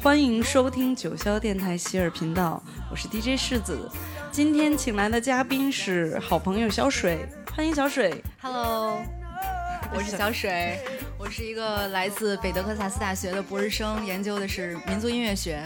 欢迎收听九霄电台希尔频道，我是 DJ 世子。今天请来的嘉宾是好朋友小水，欢迎小水。Hello，我是小水，我是一个来自北德克萨斯大学的博士生，研究的是民族音乐学，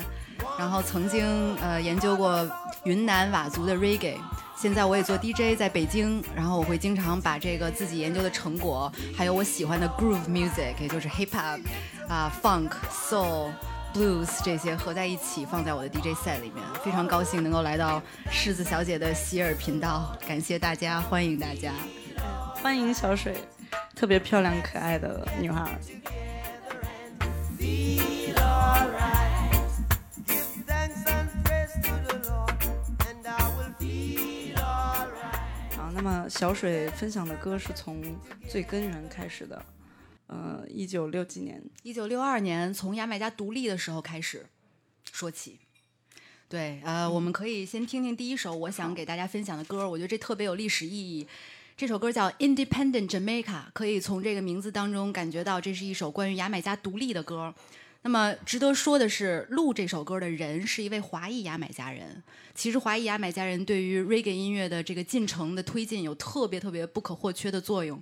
然后曾经呃研究过云南佤族的 Reggae。现在我也做 DJ，在北京，然后我会经常把这个自己研究的成果，还有我喜欢的 groove music，也就是 hip hop 啊、funk、soul、blues 这些合在一起放在我的 DJ set 里面，非常高兴能够来到狮子小姐的希尔频道，感谢大家，欢迎大家。欢迎小水，特别漂亮可爱的女孩。啊，那么小水分享的歌是从最根源开始的。呃，一九六几年，一九六二年从牙买加独立的时候开始说起。对，呃，我们可以先听听第一首我想给大家分享的歌，我觉得这特别有历史意义。这首歌叫《Independent Jamaica》，可以从这个名字当中感觉到这是一首关于牙买加独立的歌。那么值得说的是，录这首歌的人是一位华裔牙买加人。其实华裔牙买加人对于 reggae 音乐的这个进程的推进有特别特别不可或缺的作用。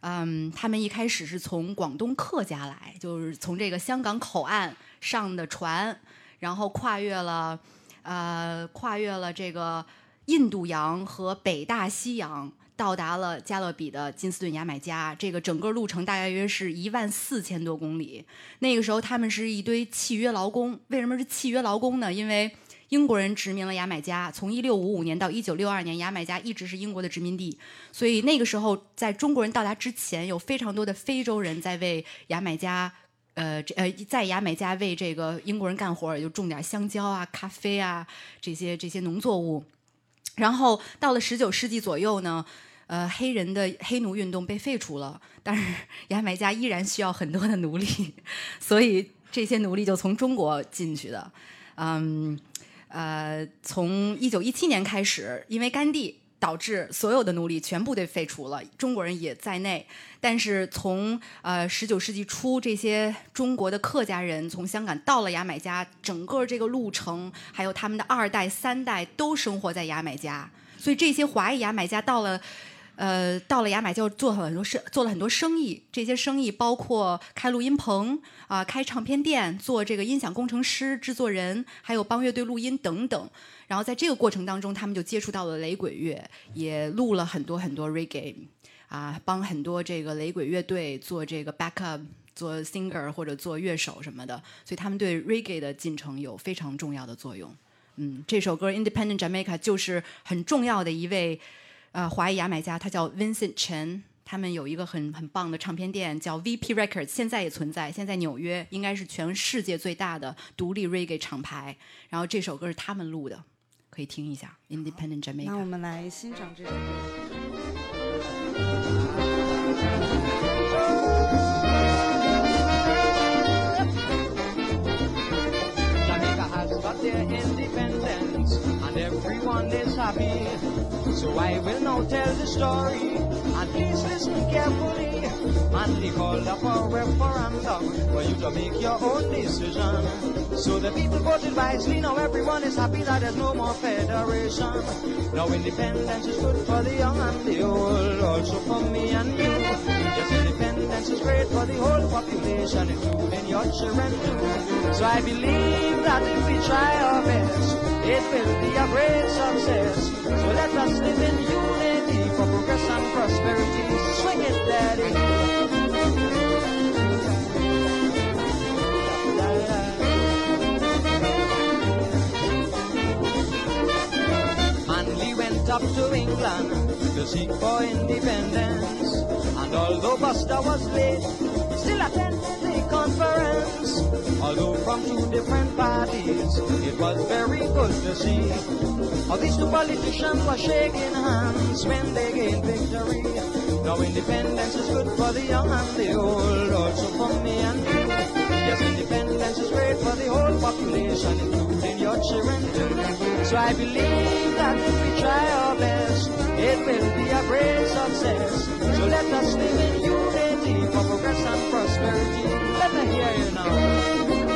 嗯，他们一开始是从广东客家来，就是从这个香港口岸上的船，然后跨越了，呃，跨越了这个印度洋和北大西洋，到达了加勒比的金斯顿牙买加。这个整个路程大概约是一万四千多公里。那个时候他们是一堆契约劳工，为什么是契约劳工呢？因为英国人殖民了牙买加，从一六五五年到一九六二年，牙买加一直是英国的殖民地。所以那个时候，在中国人到达之前，有非常多的非洲人在为牙买加，呃，这呃，在牙买加为这个英国人干活，也就种点香蕉啊、咖啡啊这些这些农作物。然后到了十九世纪左右呢，呃，黑人的黑奴运动被废除了，但是牙买加依然需要很多的奴隶，所以这些奴隶就从中国进去的。嗯，呃，从一九一七年开始，因为甘地导致所有的奴隶全部被废除了，中国人也在内。但是从呃十九世纪初，这些中国的客家人从香港到了牙买加，整个这个路程，还有他们的二代、三代都生活在牙买加，所以这些华裔牙买加到了。呃，到了牙买加做了很多生，做了很多生意。这些生意包括开录音棚啊、开唱片店、做这个音响工程师、制作人，还有帮乐队录音等等。然后在这个过程当中，他们就接触到了雷鬼乐，也录了很多很多 reggae 啊，帮很多这个雷鬼乐队做这个 backup。做 singer 或者做乐手什么的，所以他们对 reggae 的进程有非常重要的作用。嗯，这首歌《Independent Jamaica》就是很重要的一位呃华裔牙买加，他叫 Vincent Chen。他们有一个很很棒的唱片店叫 VP Records，现在也存在，现在纽约应该是全世界最大的独立 reggae 厂牌。然后这首歌是他们录的，可以听一下《Independent Jamaica》。们来欣赏这首歌。Jamaica has got their independence and everyone is happy. So I will now tell the story and please listen carefully. And they called up a referendum for you to make your own decision. So the people voted wisely. Now everyone is happy that there's no more federation. Now independence is good for the young and the old, also for me and you. Yes, independence is great for the whole population, including your children too. So I believe that if we try our best, it will be a great success. So let us live in unity for progress and prosperity. Swing it, daddy. Up to England to seek for independence. And although Buster was late, still attended the conference. Although from two different parties, it was very good to see how these two politicians were shaking hands when they gained victory. Now independence is good for the young and the old, also for me and you. Yes, is great for the whole population, including your children too. So I believe that if we try our best, it will be a great success. So let us live in unity for progress and prosperity. Let me hear you now.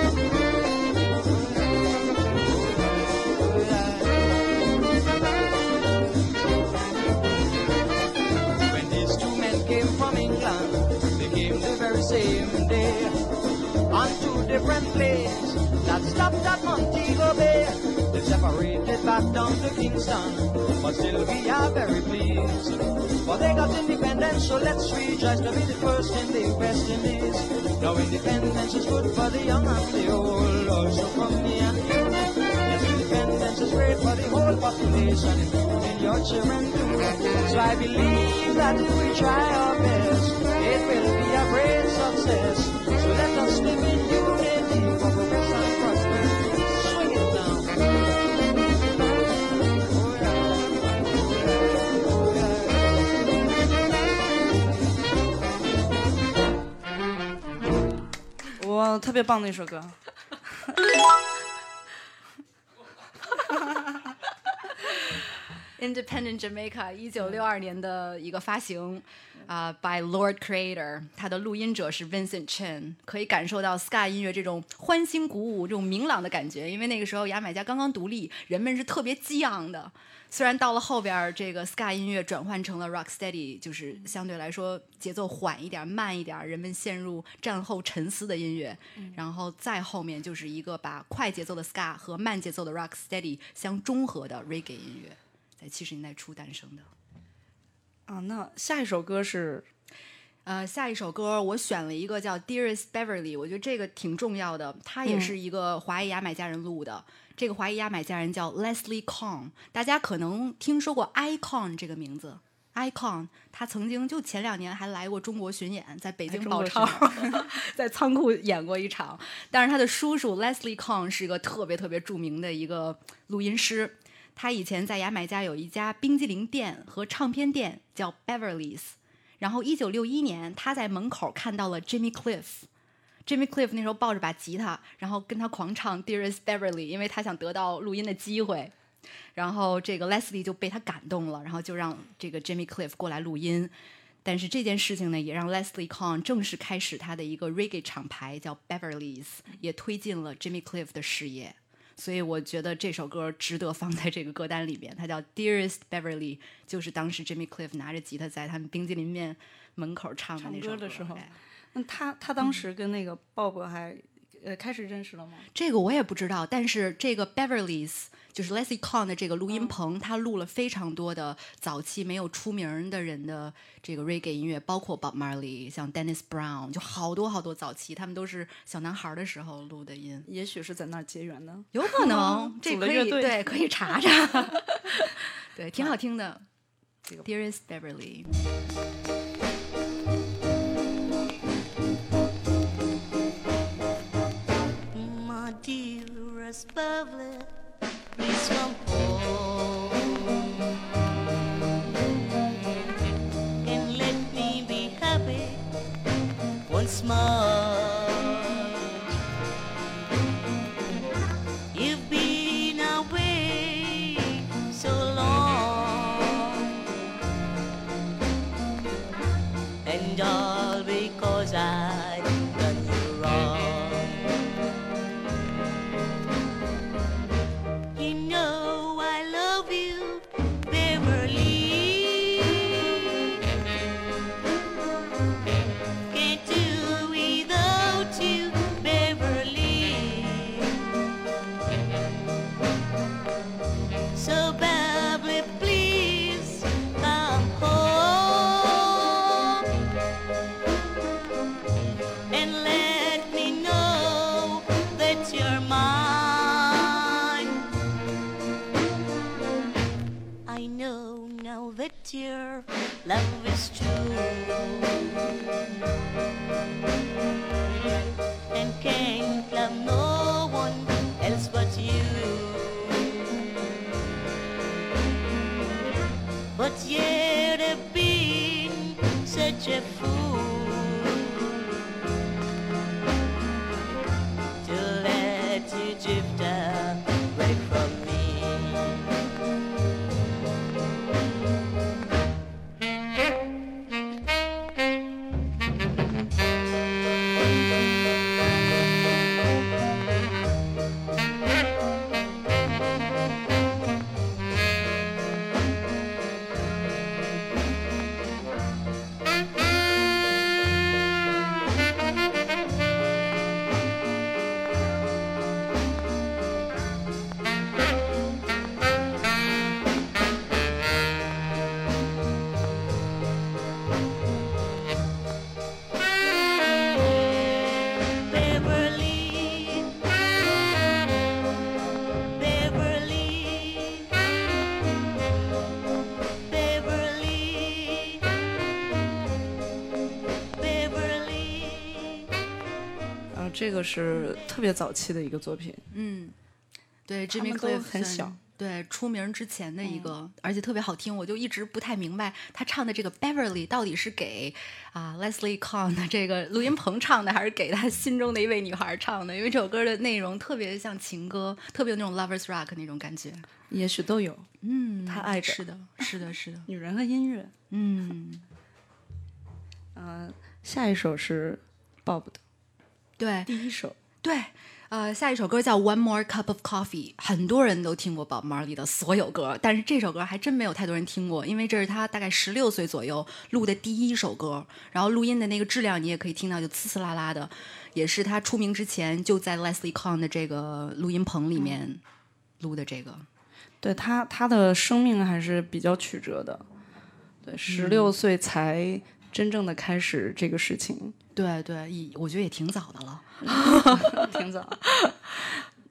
Different place that stopped at Montego Bay. They separated back down to Kingston, but still we are very pleased. For they got independence, so let's rejoice to be the first in the West Indies. Now independence is good for the young and the old, also for me and you. Yes, independence is great for the whole population, including your children too. So I believe that if we try our best, it will be a great success. So let us live in unity 特别棒的一首歌。Independent Jamaica 一九六二年的一个发行，啊、by Lord Creator，他的录音者是 Vincent Chen，可以感受到 ska 音乐这种欢欣鼓舞、这种明朗的感觉。因为那个时候牙买加刚刚独立，人们是特别激昂的。虽然到了后边儿，这个 ska 音乐转换成了 rock steady，就是相对来说节奏缓一点、慢一点，人们陷入战后沉思的音乐。然后再后面就是一个把快节奏的 ska 和慢节奏的 rock steady 相中和的 reggae 音乐。在七十年代初诞生的。啊，那下一首歌是呃，下一首歌我选了一个叫《Dearest Beverly》，我觉得这个挺重要的。它也是一个华裔牙买加人录的。这个华裔牙买加人叫 Leslie Con，大家可能听说过 Icon 这个名字。Icon，他曾经就前两年还来过中国巡演，在北京中国宝钞，在仓库演过一场。但是他的叔叔 Leslie Con 是个特别特别著名的一个录音师。他以前在牙买加有一家冰激凌店和唱片店，叫 Beverly's。然后一九六一年，他在门口看到了 Jimmy Cliff。Jimmy Cliff 那时候抱着把吉他，然后跟他狂唱《Dearest Beverly》，因为他想得到录音的机会。然后这个 Leslie 就被他感动了，然后就让这个 Jimmy Cliff 过来录音。但是这件事情呢，也让 Leslie Con 正式开始他的一个 reggae 厂牌，叫 Beverly's，也推进了 Jimmy Cliff 的事业。所以我觉得这首歌值得放在这个歌单里边，它叫《Dearest Beverly》，就是当时 Jimmy Cliff 拿着吉他在他们冰激凌面门口唱的那首唱歌的时候哎那他他当时跟那个鲍勃还呃开始认识了吗？这个我也不知道，但是这个 Beverly's 就是 Leslie Con 的这个录音棚，他录了非常多的早期没有出名儿的人的这个 reggae 音乐，包括 Bob Marley、像 Dennis Brown，就好多好多早期，他们都是小男孩儿的时候录的音，也许是在那儿结缘的。有可能 这可以对可以查查，对，挺好听的。这个 Dearest Beverly。spavle nisam pol. And let me be happy once more. 这个是特别早期的一个作品，嗯，对他，Jimmy Cliff 很小。对，出名之前的一个，而且特别好听，我就一直不太明白他唱的这个 Beverly 到底是给啊 Leslie Con 的这个录音棚唱的，还是给他心中的一位女孩唱的？因为这首歌的内容特别像情歌，特别有那种 lovers rock 那种感觉。也许都有嗯，他爱着是的，是的，是的，女人和音乐。嗯，嗯、下一首是 Bob 的对。第一首，对。呃，下一首歌叫《One More Cup of Coffee》，很多人都听过 Bob Marley 的所有歌，但是这首歌还真没有太多人听过，因为这是他大概十六岁左右录的第一首歌，然后录音的那个质量你也可以听到就呲呲啦啦的，也是他出名之前就在 Leslie Kahn 的这个录音棚里面录的这个。对他他的生命还是比较曲折的，对，十六岁才真正的开始这个事情，对对，也我觉得也挺早的了。挺早。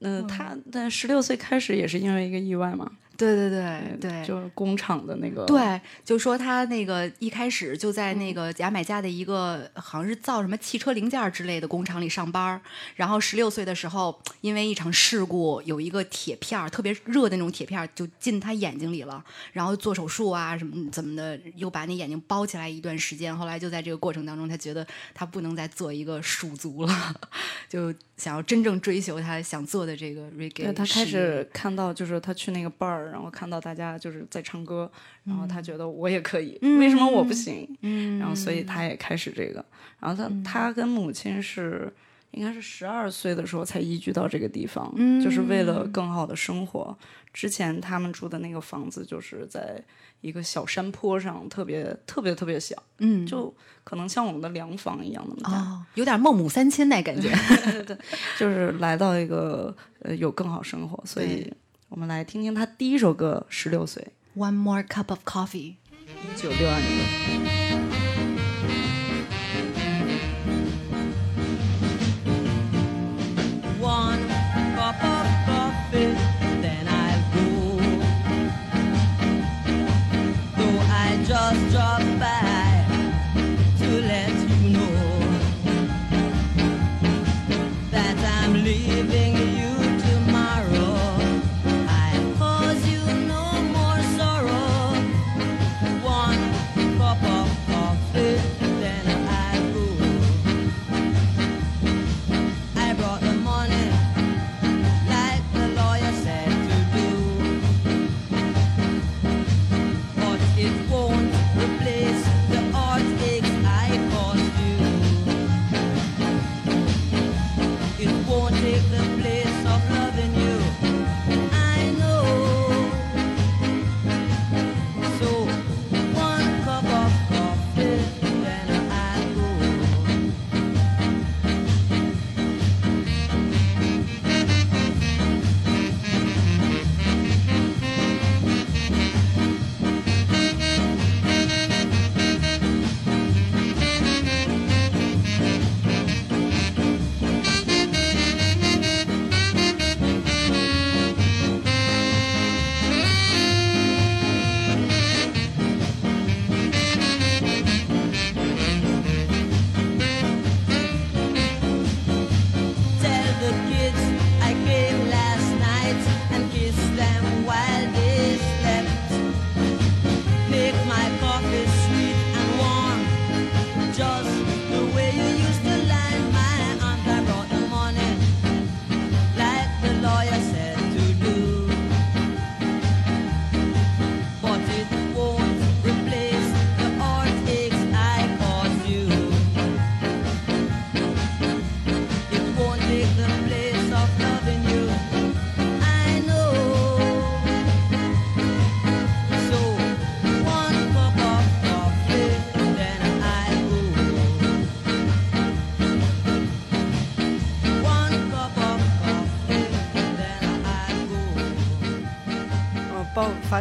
嗯、他在十六岁开始也是因为一个意外嘛，对对对对，就是工厂的那个，对，就说他那个一开始就在那个牙买加的一个好像是造什么汽车零件儿之类的工厂里上班儿，然后十六岁的时候，因为一场事故，有一个铁片儿特别热的那种铁片儿就进他眼睛里了，然后做手术啊什么怎么的，又把那眼睛包起来一段时间。后来就在这个过程当中，他觉得他不能再做一个鼠族了，就想要真正追求他想做的这个 reggae 对他开始看到，就是他去那个 bar，然后看到大家就是在唱歌，然后他觉得我也可以，为什么我不行？嗯，然后所以他也开始这个。然后他、他跟母亲是应该是十二岁的时候才移居到这个地方，就是为了更好的生活。之前他们住的那个房子就是在一个小山坡上，特别特别特别小，嗯就可能像我们的凉房一样那么大。哦，有点孟母三迁那感觉。就是来到一个呃有更好生活，所以我们来听听他第一首歌《十六岁 One more cup of coffee。》，一九六二年。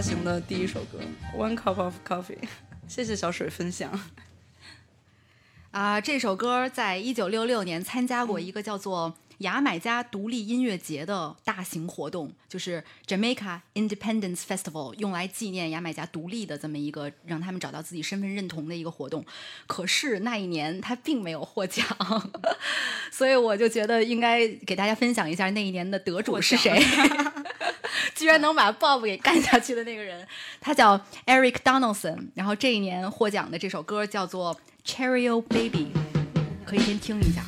行的第一首歌《One Cup of Coffee》，谢谢小水分享。啊、这首歌在一九六六年参加过一个叫做牙买加独立音乐节的大型活动，就是 Jamaica Independence Festival，用来纪念牙买加独立的这么一个让他们找到自己身份认同的一个活动。可是那一年他并没有获奖，所以我就觉得应该给大家分享一下那一年的得主是谁。居然能把 Bob 给干下去的那个人，他叫 Eric Donaldson。然后这一年获奖的这首歌叫做《Cherry O Baby》，可以先听一下。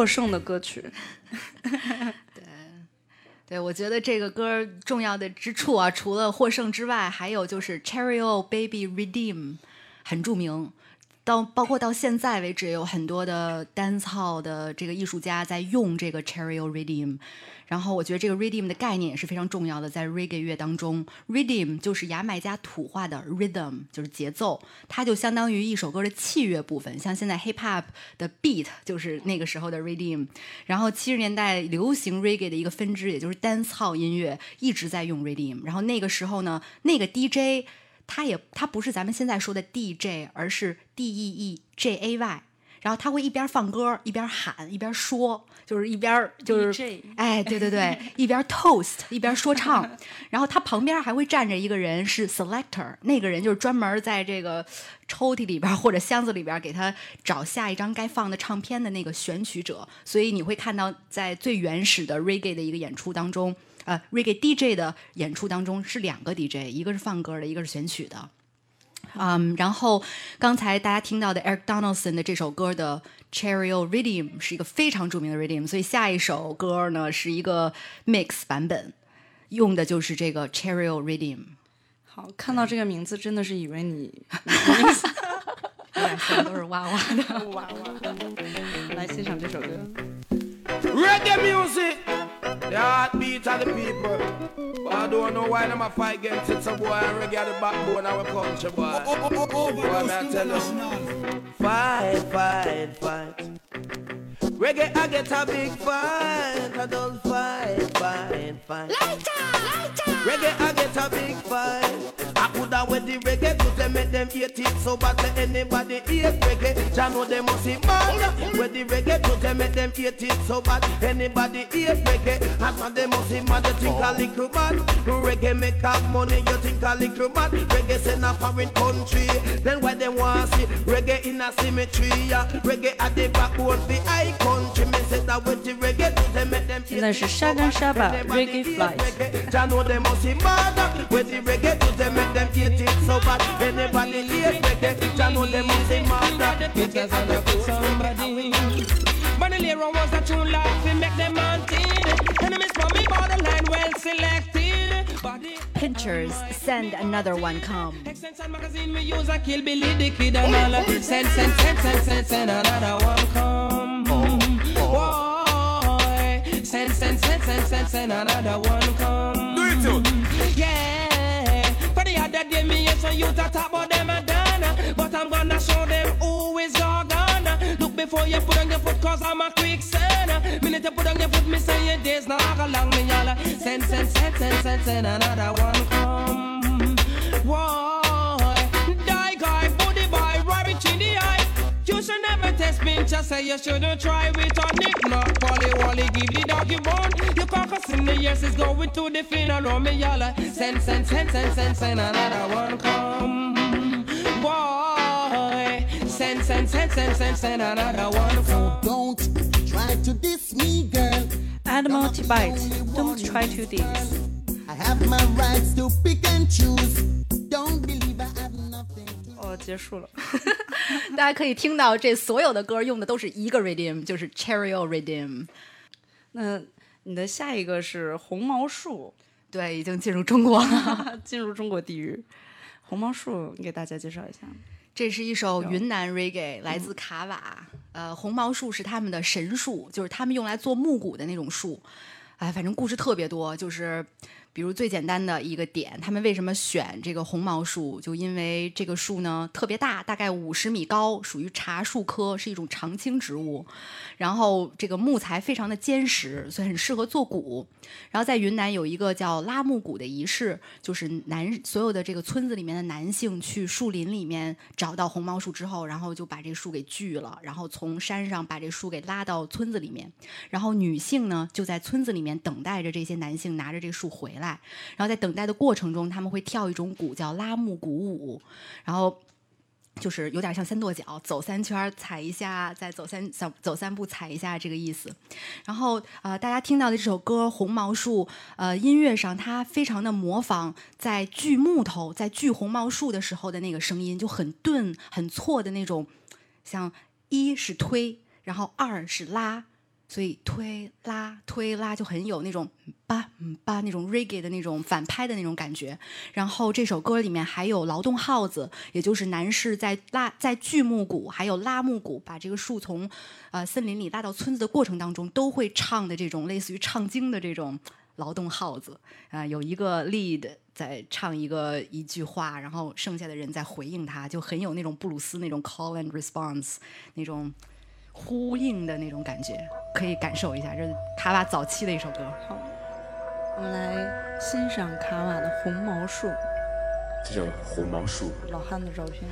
获胜的歌曲，对，对我觉得这个歌重要的之处啊，除了获胜之外，还有就是 Cherry O Baby Redeem 很著名。到包括到现在为止，有很多的单操的这个艺术家在用这个 Cheerio Redeem。然后我觉得这个 Redeem 的概念也是非常重要的，在 Reggae 乐当中，Redeem 就是牙买加土话的 Rhythm，就是节奏，它就相当于一首歌的器乐部分。像现在 Hip Hop 的 Beat 就是那个时候的 Redeem。然后七十年代流行 Reggae 的一个分支，也就是单操音乐，一直在用 Redeem。然后那个时候呢，那个 DJ 他也他不是咱们现在说的 DJ，而是 D E E J A Y。然后他会一边放歌一边喊一边说，就是一边就是 DJ 哎，对对对，一边 toast 一边说唱，然后他旁边还会站着一个人是 selector，那个人就是专门在这个抽屉里边或者箱子里边给他找下一张该放的唱片的那个选取者，所以你会看到在最原始的 reggae 的一个演出当中，呃，reggae DJ 的演出当中是两个 DJ，一个是放歌的，一个是选曲的。嗯，然后刚才大家听到的 Eric Donaldson 的这首歌的 Cheerio Rhythm 是一个非常著名的 Rhythm，所以下一首歌呢是一个 mix 版本，用的就是这个 Cheerio Rhythm。好，看到这个名字真的是以为你有点像都是哇哇的。哇哇，来欣赏这首歌。Reggae music, the heartbeat of the people. But I don't know why them a fight against it. Some boy and reggae the backbone of our country, boy. Boy, man, I tell you. fight, fight, fight. Reggae, I get a big fight. I don't fight, fight, fight. Reggae, I get a big fight. I could have with the reggae to them make them hate it so bad that anybody hate reggae. Jah know them must see mad. With the reggae to them make them hate it so bad anybody hate reggae. And man them must see mad. You think a little bad. Reggae make up money. You think a little bad. Reggae send a foreign country. Then why they want see reggae in a symmetry? Yeah. Reggae at the backbone for high country. Me say that with the reggae to them make them hate 现在 it 是 so 沙干 bad 沙把 anybody Reggae hate Flight。 reggae. Jah know them must see mad. With the reggae to them make them hate it so bad. Anybody hate reggae. Jah know them must see mad. Pictures and I put somebody. But the lyric was a true life, it make them haunted. Enemies for me borderline well selected. Body Pinchers send another one come. Extension magazine me use a kill Billy the kid and all Send, send, send, send, send, send another one come Boy Send, send, send, send, send, send another one come Do it, you. Yeah For me hear some youth a talk about them a done But I'm gonna show them who is Gargana Look before you put on your foot cause I'm a quicksand Minute you put on your foot me say your days not along me y'all Send, send, send, send, send, send another one come. Why? Never test me, say you shouldn't try with a nick knock Polly Wally, give the doggy bone You carcass in the years is going to the funeral me y'all Send, send, send, send, send, send another one come Boy Send, send, send, send, send, send another one come Don't try to diss me, girl. Animal Bite, Don't try to this。I have my rights to pick and choose. Don't believe I have nothing to 哦，结束了。大家可以听到，这所有的歌用的都是一个 rhythm，就是 Cherry O rhythm。那你的下一个是红毛树，对，已经进入中国了。进入中国地域。红毛树，你给大家介绍一下。这是一首云南 reggae，来自卡瓦。呃，红毛树是他们的神树，就是他们用来做木鼓的那种树。哎，反正故事特别多，就是比如最简单的一个点，他们为什么选这个红毛树？就因为这个树呢特别大，大概五十米高，属于茶树科，是一种常青植物。然后这个木材非常的坚实，所以很适合做鼓。然后在云南有一个叫拉木鼓的仪式，就是男所有的这个村子里面的男性去树林里面找到红毛树之后，然后就把这树给锯了，然后从山上把这树给拉到村子里面，然后女性呢就在村子里面等待着这些男性拿着这树回来，来然后在等待的过程中，他们会跳一种鼓叫拉木鼓舞，然后。就是有点像三跺脚，走三圈踩一下，再走三走走三步踩一下这个意思。然后呃，大家听到的这首歌《红毛树》，呃，音乐上它非常的模仿在锯木头、在锯红毛树的时候的那个声音，就很钝、很错的那种，像一是推，然后二是拉。所以推拉推拉就很有那种吧嗯吧那种 reggae 的那种反拍的那种感觉。然后这首歌里面还有劳动号子，也就是男士在拉在锯木鼓还有拉木鼓，把这个树从呃森林里拉到村子的过程当中，都会唱的这种类似于唱经的这种劳动号子啊、有一个 lead 在唱一个一句话，然后剩下的人在回应他，就很有那种布鲁斯那种 call and response 那种。呼应的那种感觉，可以感受一下，这是卡瓦早期的一首歌。好我们来欣赏卡瓦的《红毛树》，这叫红毛树。老汉的照片。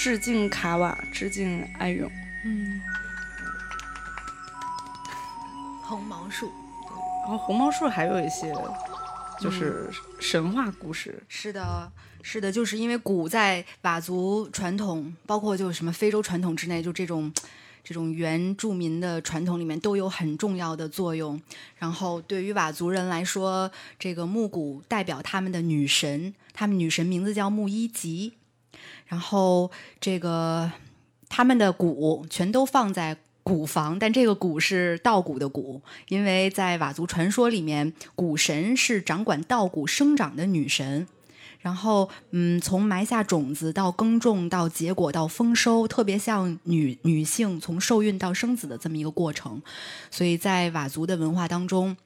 致敬卡瓦，致敬艾勇。嗯，红毛树然后红毛树还有一些就是神话故事，是的，是的，就是因为鼓在佤族传统，包括就是什么非洲传统之内，就这种这种原住民的传统里面都有很重要的作用。然后对于佤族人来说，这个木鼓代表他们的女神，他们女神名字叫木依吉。然后这个他们的鼓全都放在鼓房，但这个鼓是稻谷的谷，因为在佤族传说里面，鼓神是掌管稻谷生长的女神。然后，嗯，从埋下种子到耕种到结果到丰收，特别像女女性从受孕到生子的这么一个过程。所以在佤族的文化当中，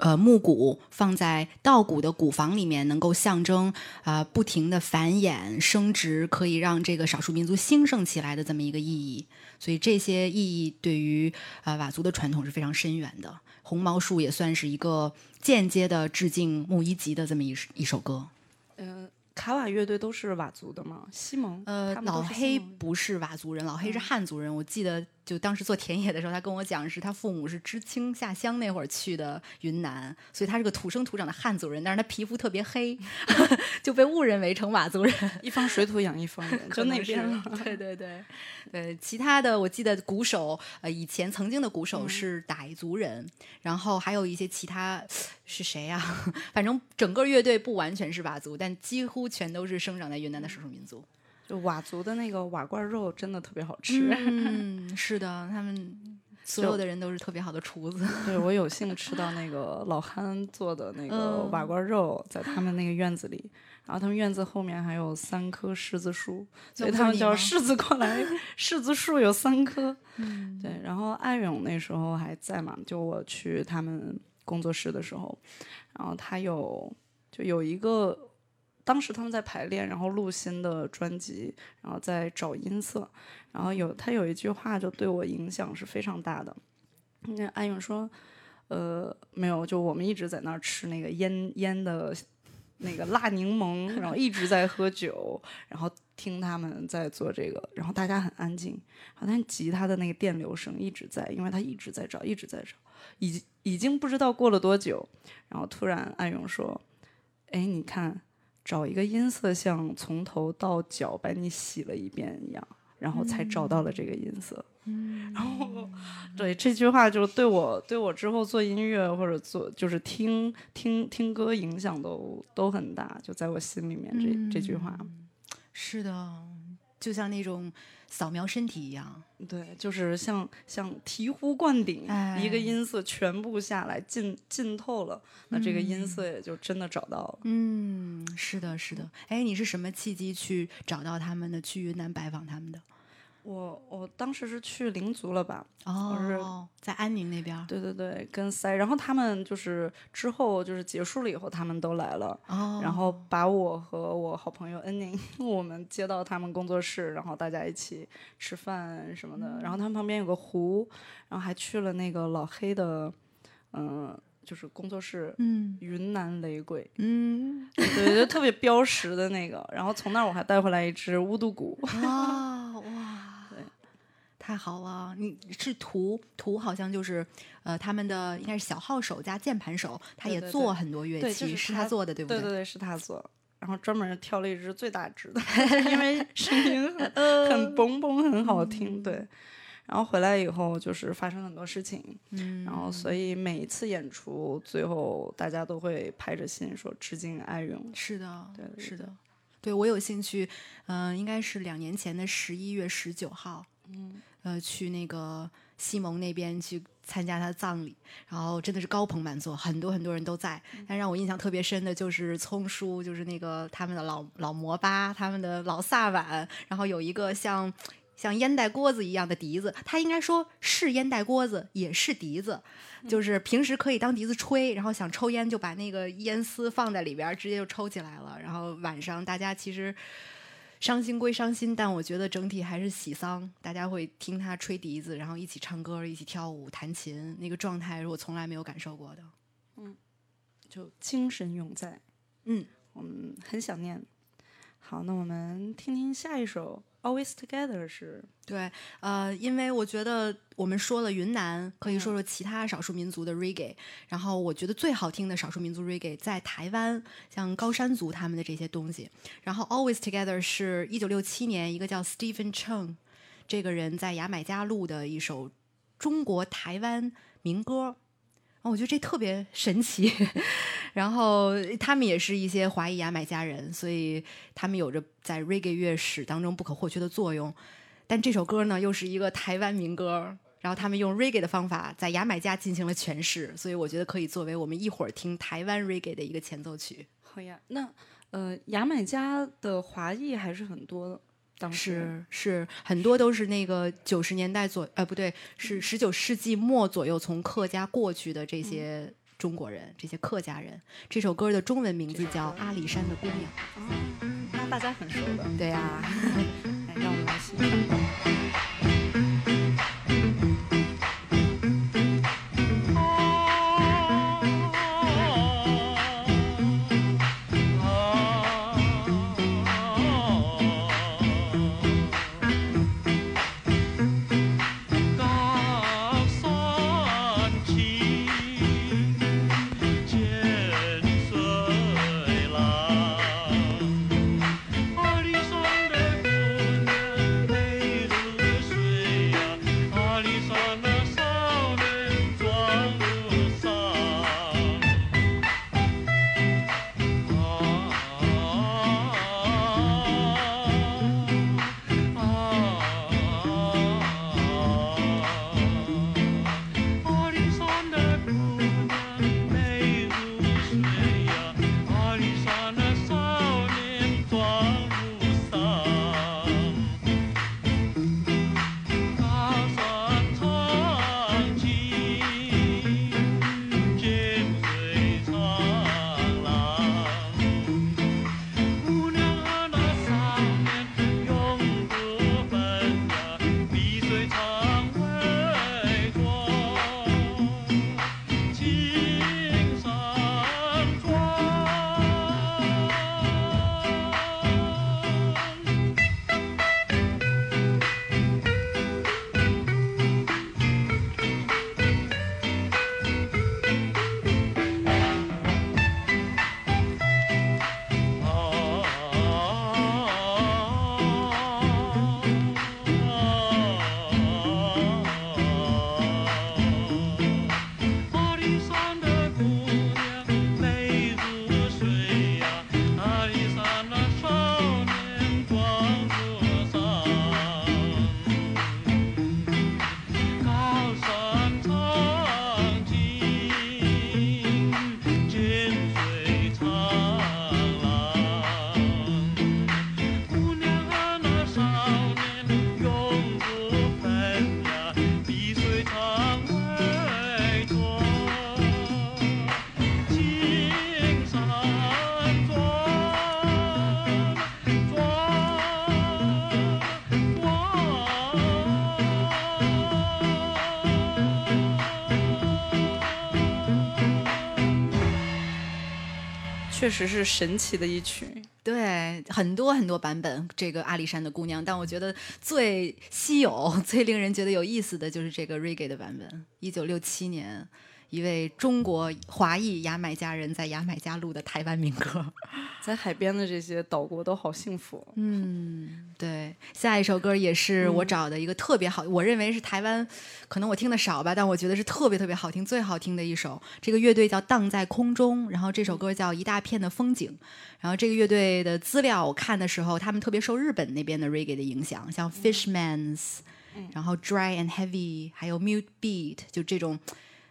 呃，木鼓放在稻谷的谷房里面，能够象征啊、不停的繁衍生殖，可以让这个少数民族兴盛起来的这么一个意义。所以这些意义对于啊、佤族的传统是非常深远的。红毛树也算是一个间接的致敬木一吉的这么一一首歌。嗯、卡瓦乐队都是佤族的吗？西蒙，呃，老黑不是佤族人，老黑是汉族人。我记得就当时做田野的时候，他跟我讲是他父母是知青下乡那会儿去的云南，所以他是个土生土长的汉族人，但是他皮肤特别黑，就被误认为成佤族人。一方水土养一方人，就那边了。对 对对，对，其他的我记得鼓手，呃，以前曾经的鼓嗯手是傣族人，然后还有一些其他是谁呀、反正整个乐队不完全是佤族，但几乎全都是生长在云南的少数民族。就佤族的那个瓦罐肉真的特别好吃。嗯，是的，他们所有的人都是特别好的厨子。对我有幸吃到那个老憨做的那个嗯瓦罐肉，在他们那个院子里，然后他们院子后面还有三棵柿子树，所以他们叫柿子过来，柿子树有三棵。嗯 对，然后艾勇那时候还在嘛，就我去他们工作室的时候，然后他有就有一个，当时他们在排练，然后录新的专辑，然后在找音色，然后有他有一句话就对我影响是非常大的。那艾勇说，呃，没有，就我们一直在那儿吃那个腌腌的。那个辣柠檬，然后一直在喝酒，然后听他们在做这个，然后大家很安静，好像吉他的那个电流声一直在，因为他一直在找，一直在找，已已经不知道过了多久，然后突然艾勇说：“哎，你看，找一个音色像从头到脚把你洗了一遍一样，然后才找到了这个音色。然后，对这句话就对我对我之后做音乐或者做就是听听听歌影响都都很大，就在我心里面这、这句话。是的，就像那种扫描身体一样。对，就是像像醍醐灌顶，一个哎音色全部下来浸浸透了，那这个音色也就真的找到了。嗯，是的，是的。哎，你是什么契机去找到他们的，去云南拜访他们的？我我当时是去灵族了吧？我是哦，在安宁那边。对对对，跟塞，然后他们就是之后就是结束了以后，他们都来了，哦，然后把我和我好朋友恩宁，我们接到他们工作室，然后大家一起吃饭什么的。然后他们旁边有个湖，然后还去了那个老黑的，嗯、就是工作室，嗯云南雷鬼，嗯，对，就特别 标识的那个。然后从那儿我还带回来一只乌杜鼓，哇哇，对，太好了！你是图图好像就是呃，他们的应该是小号手加键盘手，他也做很多乐对，器，就是是他做的，对不对对对，是他做。然后专门挑了一只最大只的，因为声音很 很嘣嘣，很好听。对，然后回来以后就是发生很多事情，嗯，然后所以每一次演出最后大家都会拍着心说致敬艾勇。是的，对对对是的，对我有兴趣，嗯、应该是两年前的十一月十九号，嗯，呃，去那个西蒙那边去参加他的葬礼，然后真的是高朋满座，很多很多人都在。但让我印象特别深的就是聪叔，就是那个他们的老老摩巴，他们的老萨碗，然后有一个像。像烟袋锅子一样的笛子，他应该说是烟袋锅子，也是笛子，就是平时可以当笛子吹，然后想抽烟就把那个烟丝放在里边，直接就抽起来了。然后晚上大家其实伤心归伤心，但我觉得整体还是喜丧。大家会听他吹笛子，然后一起唱歌、一起跳舞、弹琴，那个状态是我从来没有感受过的。嗯就精神永在。嗯，我们很想念。好，那我们听听下一首《Always Together》是对，呃，因为我觉得我们说了云南，可以说说其他少数民族的 reggae。然后我觉得最好听的少数民族 reggae 在台湾，像高山族他们的这些东西。然后《Always Together》是一九六七年一个叫 Stephen Chung 这个人在牙买加录的一首中国台湾民歌。哦我觉得这特别神奇，然后他们也是一些华裔牙买加人，所以他们有着在 reggae 乐史当中不可或缺的作用。但这首歌呢，又是一个台湾民歌，然后他们用 reggae 的方法在牙买加进行了诠释，所以我觉得可以作为我们一会儿听台湾 reggae 的一个前奏曲。好呀。那呃，牙买加的华裔还是很多的，当时是是，很多都是那个九十年代左，呃，不对，是十九世纪末左右从客家过去的这些中国人，这些客家人。这首歌的中文名字叫《阿里山的姑娘》。那大家很熟的。对呀、来，让我们来欣赏。确实是神奇的一曲。对，很多很多版本，这个阿里山的姑娘，但我觉得最稀有、最令人觉得有意思的就是这个 reggae 的版本。一九六七年，一位中国华裔牙买加人在牙买加录的台湾民歌。在海边的这些岛国都好幸福。嗯，对，下一首歌也是我找的一个特别好，我认为是台湾，可能我听的少吧，但我觉得是特别特别好听、最好听的一首。这个乐队叫荡在空中，然后这首歌叫一大片的风景。然后这个乐队的资料我看的时候，他们特别受日本那边的 reggae 的影响，像 Fishmans，、然后 Dry and Heavy，还有 Mute Beat，就这种，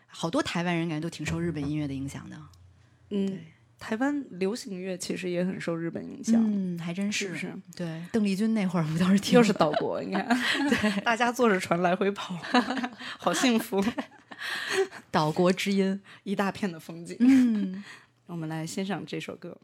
好多台湾人感觉都挺受日本音乐的影响的。嗯，台湾流行乐其实也很受日本影响。嗯，还真是。是是？对，邓丽君那会儿不都是听又是岛国，你看，对，大家坐着船来回跑，好幸福，岛国之音。一大片的风景。嗯，我们来欣赏这首歌。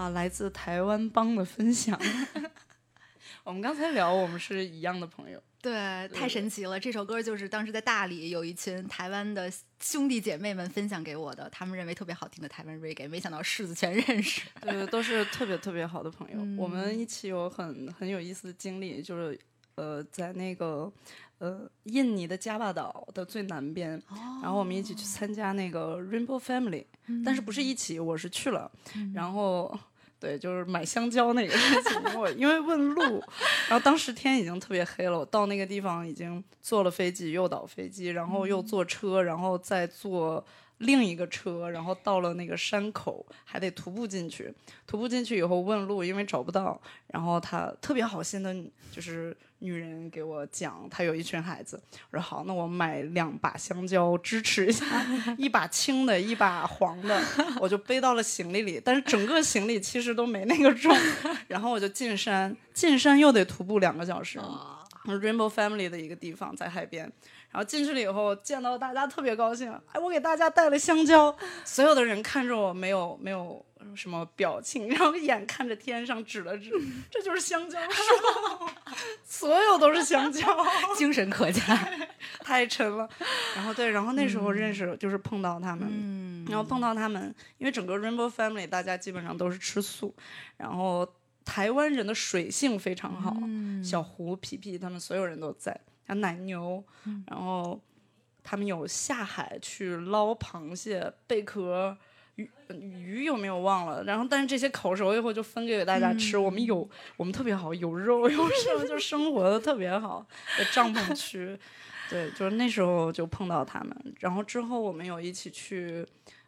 啊，来自台湾帮的分享。我们刚才聊，我们是一样的朋友。对，太神奇了！这首歌就是当时在大理有一群台湾的兄弟姐妹们分享给我的，他们认为特别好听的台湾 reggae，没想到柿子全认识。对，都是特别特别好的朋友。我们一起有很很有意思的经历，就是呃，在那个呃印尼的加巴岛的最南边，然后我们一起去参加那个 Rainbow Family，、但是不是一起，我是去了，然后。对，就是买香蕉那个事情，我因为问路，然后当时天已经特别黑了，我到那个地方已经坐了飞机，又倒飞机，然后又坐车，然后再坐另一个车，然后到了那个山口，还得徒步进去。徒步进去以后问路，因为找不到，然后他特别好心的，就是女人给我讲，她有一群孩子。我说好，那我买两把香蕉支持一下，一把青的，一把黄的，我就背到了行李里。但是整个行李其实都没那个重，然后我就进山，进山又得徒步两个小时。Rainbow Family 的一个地方在海边，然后进去了以后见到大家特别高兴，哎，我给大家带了香蕉，所有的人看着我没有没有什么表情，然后眼看着天上指了指，这就是香蕉树，所有都是香蕉，精神可嘉，太沉了。然后对，然后那时候认识就是碰到他们，嗯然后碰到他们，因为整个 Rainbow Family 大家基本上都是吃素，然后台湾人的水性非常好，嗯小胡、皮皮他们所有人都在，还有奶牛，嗯然后他们有下海去捞螃蟹、贝壳。鱼鱼有没有忘了？然后但是这些烤熟以后就分给大家吃。我们有我们特别好，有肉 有什么，就生活的特别好，在帐篷区。对，就是那时候就碰到他们，然后之后我们有一起去，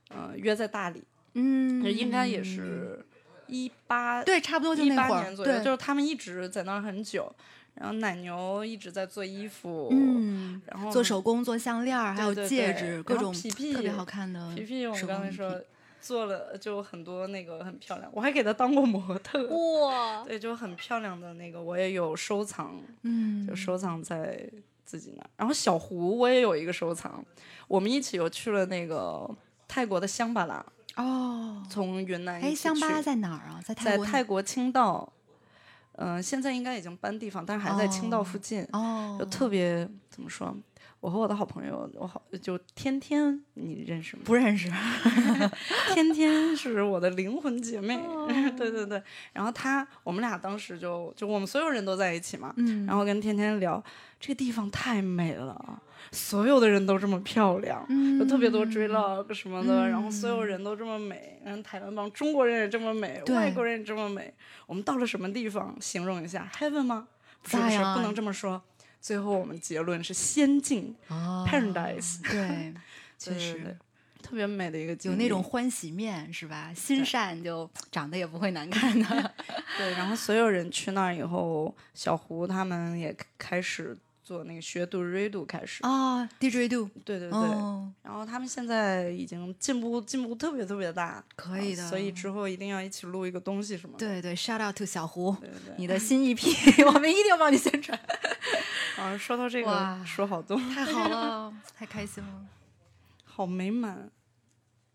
呃，约在大理，嗯应该也是一八对，差不多就一那会儿，八年左右，对，就是他们一直在那儿很久，然后奶牛一直在做衣服，嗯，然后做手工、做项链，还有戒指，各种皮皮特别好看的皮皮，我们刚才说做了就很多那个很漂亮，我还给他当过模特，哇，对，就很漂亮的那个我也有收藏，嗯就收藏在自己那儿。然后小胡我也有一个收藏，我们一起又去了那个泰国的香巴拉，哦，从云南一哎，香巴拉在哪儿啊？在泰在国泰国青岛，嗯、现在应该已经搬地方，但是还在青岛哦附近，哦，就特别怎么说？我和我的好朋友，我好就天天，你认识吗？不认识，天天是我的灵魂姐妹，哦 对对对。然后她，我们俩当时就就我们所有人都在一起嘛，嗯然后跟天天聊，这个地方太美了，所有的人都这么漂亮，有特别多追 log 什么的，然后所有人都这么美，然后台湾帮中国人也这么美，外国人也这么美。我们到了什么地方？形容一下，heaven 吗？不是不是，不能这么说。最后我们结论是仙境、哦 paradise，对，确实。对特别美的一个有那种欢喜面是吧？心善就长得也不会难看的。对，然后所有人去那儿以后，小胡他们也开始做那个学读 redo 开始，啊，DJ do，对对对，哦，然后他们现在已经进步进步特别特别大，可以的。啊所以之后一定要一起录一个东西什么的。对对，shout out to 小胡，对对对，你的新一批，我们一定帮你宣传。啊，说到这个说好多，太好了，太开心了。好美满，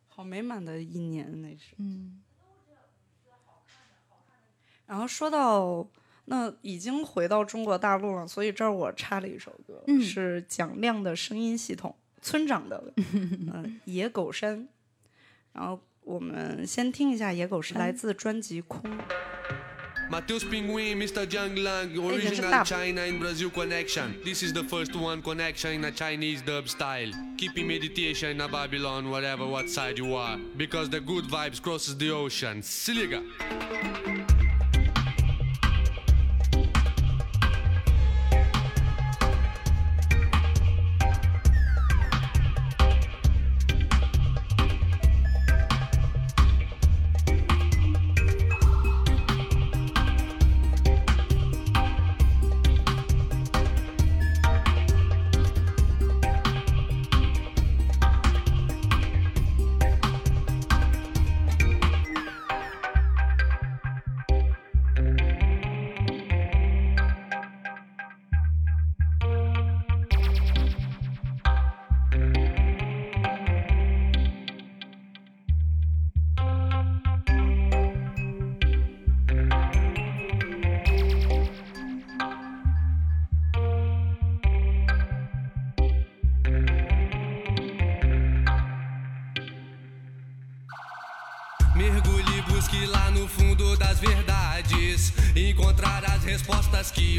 好美满的一年那是。嗯，然后说到那已经回到中国大陆了，所以这儿我插了一首歌，嗯是蒋亮的声音系统，村长的，嗯、野狗山。然后我们先听一下野狗山，来自专辑《空》。Mateus Pinguim, Mr. Jung Lang, original. China and Brazil connection. This is the first one connection in a Chinese dub style. Keeping meditation in a Babylon, whatever what side you are. Because the good vibes crosses the ocean. Se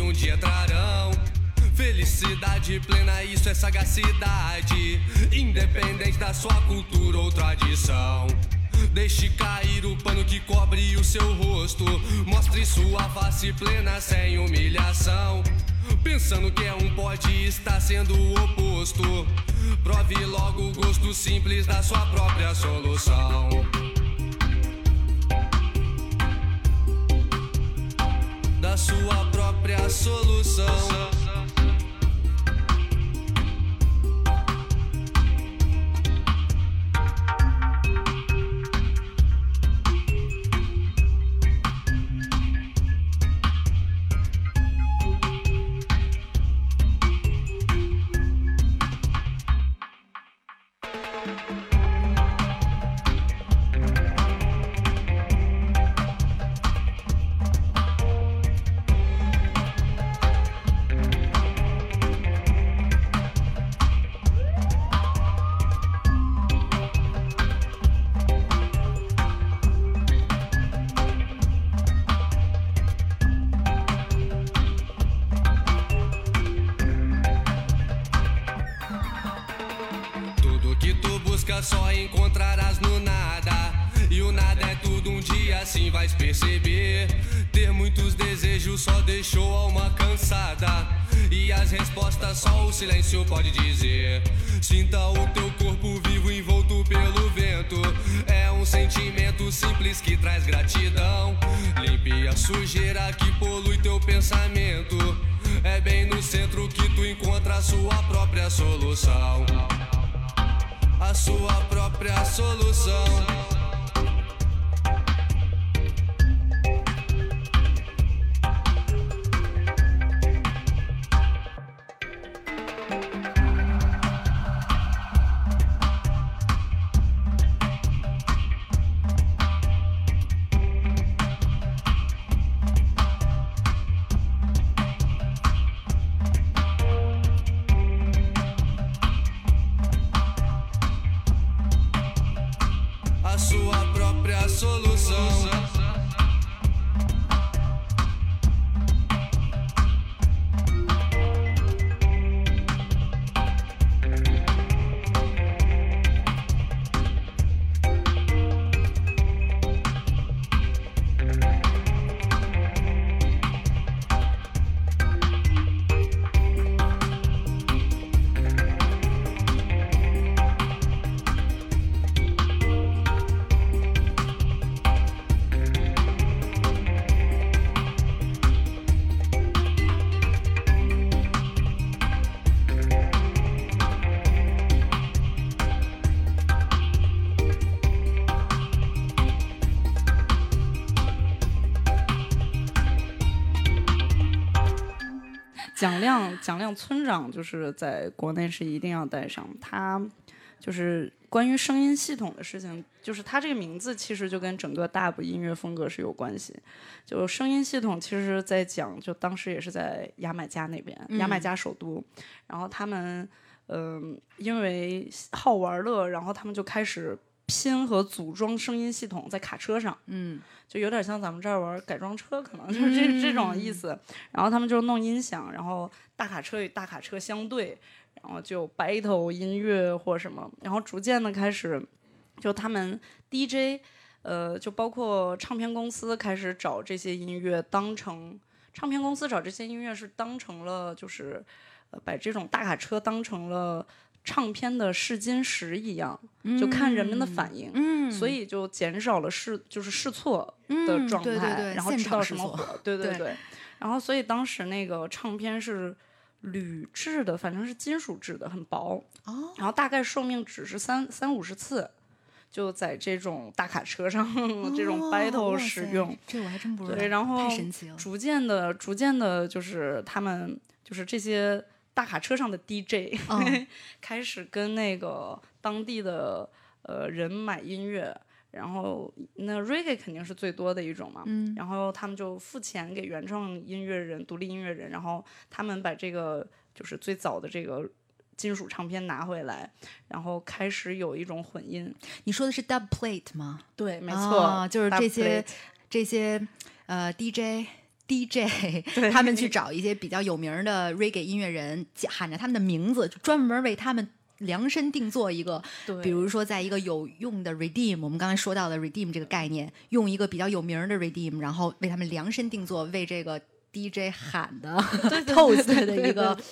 um dia trarão. Felicidade plena, isso é sagacidade. Independente da sua cultura ou tradição. Deixe cair o pano que cobre o seu rosto. Mostre sua face plena sem humilhação. Pensando que é um pode está sendo o oposto. Prove logo o gosto simples da sua própria solução. Da sua sobre a solução. 蒋亮，蒋亮村长就是在国内是一定要带上他，就是关于声音系统的事情，就是他这个名字其实就跟整个大部音乐风格是有关系。就声音系统，其实在讲，就当时也是在牙买加那边，嗯牙买加首都，然后他们嗯、因为好玩乐，然后他们就开始拼和组装声音系统在卡车上。嗯就有点像咱们这儿玩改装车，可能就是这、这种意思。然后他们就弄音响，然后大卡车与大卡车相对，然后就 battle 音乐或什么，然后逐渐的开始，就他们 DJ，呃，就包括唱片公司开始找这些音乐当成，唱片公司找这些音乐是当成了就是，呃，把这种大卡车当成了。唱片的试金石一样，就看人们的反应，嗯所以就减少了试就是试错的嗯状态，对对对然后知道什么火，对对对。对，然后所以当时那个唱片是铝制的，反正是金属制的，很薄，哦，然后大概寿命只是三三五十次，就在这种大卡车上、这种哦 battle 使用，这我还真不知道。对，然后。逐渐的、逐渐的，就是他们就是这些大卡车上的 DJ、嗯 开始跟那个当地的呃人买音乐。然后那 reggae 肯定是最多的一种嘛，嗯然后他们就付钱给原创音乐人、独立音乐人，然后他们把这个就是最早的这个金属唱片拿回来，然后开始有一种混音。你说的是 dub plate 吗？对，没错，啊就是这些这些呃 DJ DJ，他们去找一些比较有名儿的 reggae 音乐人，喊着他们的名字，就专门为他们量身定做一个，对。比如说在一个有用的 redeem，我们刚才说到的 redeem 这个概念，用一个比较有名儿的 redeem，然后为他们量身定做，为这个 DJ 喊的 toast 对的一个对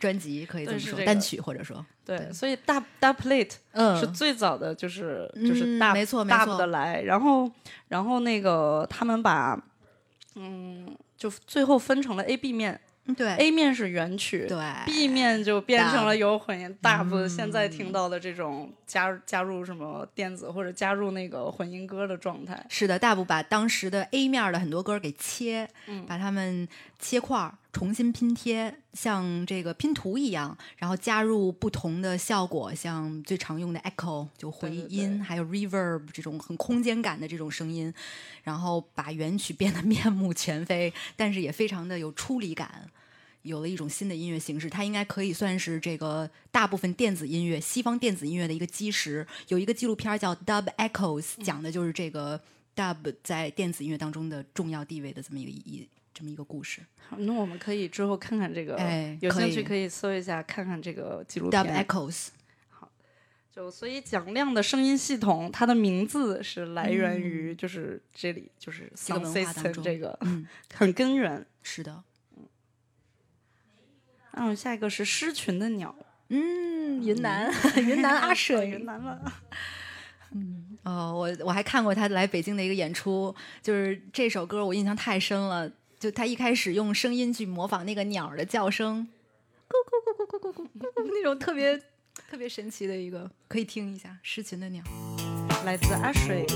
专辑，可以这么说，这个。单曲或者说，对，所以大大 plate 嗯。是最早的就是就是嗯大没错没大错的来，然后然后那个他们把嗯就最后分成了 A B 面嗯对，A 面是原曲，对，B 面就变成了有混音，大部分现在嗯听到的这种加加入什么电子或者加入那个混音歌的状态，是的，大部把当时的 A 面的很多歌给切，嗯。把它们切块儿，重新拼贴，像这个拼图一样，然后加入不同的效果，像最常用的 echo 就回对对音，还有 reverb 这种很空间感的这种声音，然后把原曲变得面目全非，但是也非常的有出离感。有了一种新的音乐形式，它应该可以算是这个大部分电子音乐、西方电子音乐的一个基石。有一个纪录片儿叫《Dub Echoes》，讲的就是这个 Dub 在电子音乐当中的重要地位的这么一个一这么一个故事。好那我们可以之后看看这个，有哎有兴趣可以。搜一下看看这个纪录 Dub 片。Echoes，就所以蒋亮的声音系统，它的名字是来源于就是这里，就是嗯这个 sound 文化当 system 中这个，嗯。很根源。是的，嗯，下一个是狮群的鸟，嗯，云南，云南阿舍，云南了。哦，我我还看过他来北京的一个演出，就是这首歌我印象太深了。就他一开始用声音去模仿那个鸟儿的叫声，咕咕咕咕咕咕咕咕，那种特别特别神奇的一个，可以听一下失群的鸟。来自阿水。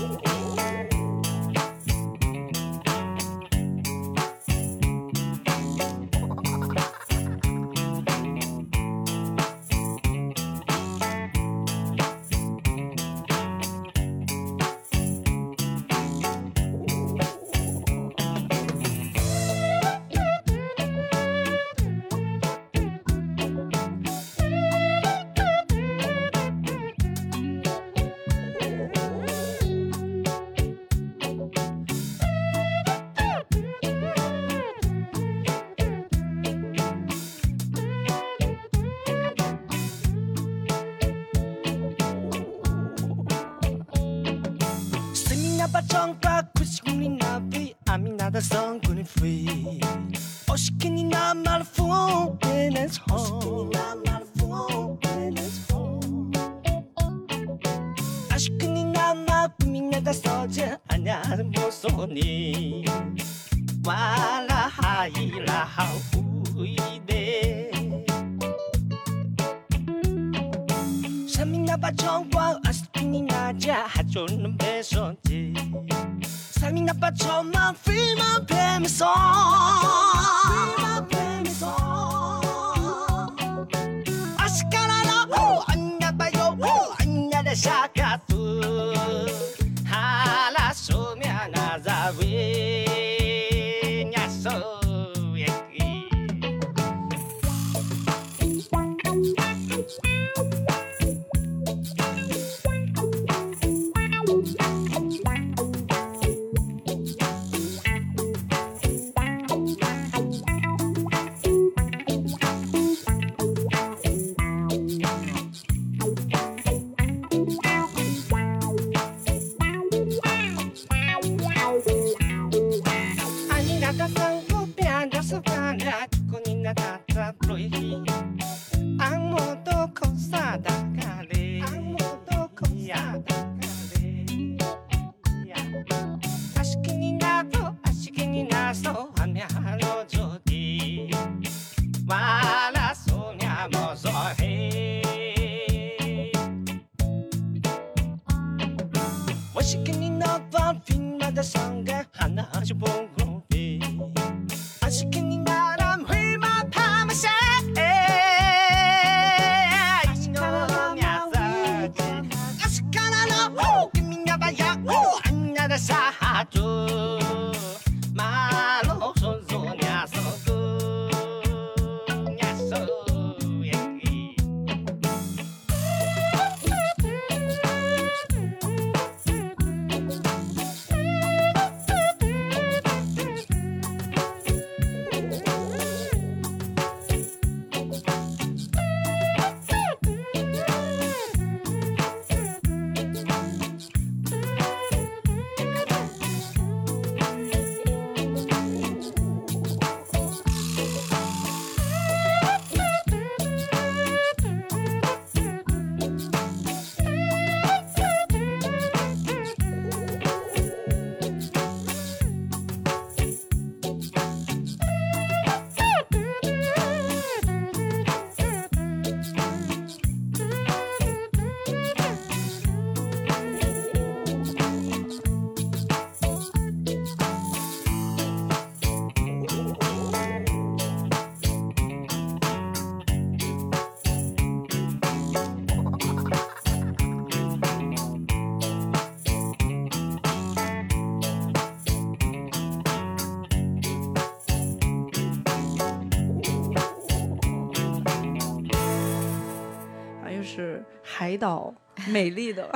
海岛，美丽的，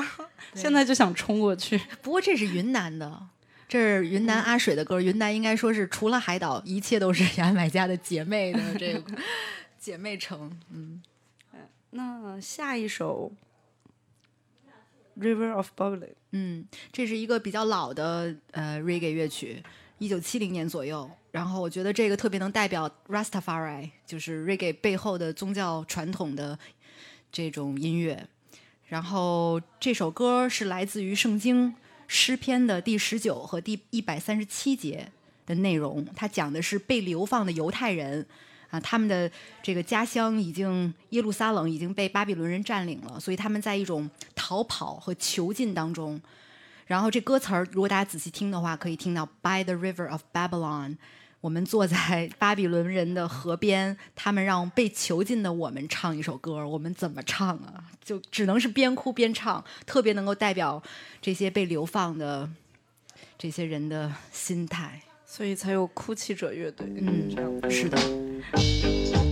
现在就想冲过去。不过这是云南的，这是云南阿水的歌。云南应该说是除了海岛，一切都是牙买加的姐妹的这个 姐妹城。嗯，那下一首《River of Bubbly》，嗯，这是一个比较老的呃 reggae 乐曲，一九七零年左右。然后我觉得这个特别能代表 Rastafari，就是 reggae 背后的宗教传统的这种音乐。然后这首歌是来自于圣经诗篇的第十九和第一百三十七节的内容，它讲的是被流放的犹太人。啊，他们的这个家乡已经耶路撒冷已经被巴比伦人占领了，所以他们在一种逃跑和囚禁当中。然后这歌词儿，如果大家仔细听的话，可以听到 “By the river of Babylon”，我们坐在巴比伦人的河边，他们让被囚禁的我们唱一首歌，我们怎么唱啊？就只能是边哭边唱，特别能够代表这些被流放的这些人的心态。所以才有哭泣者乐队。嗯，这样是的。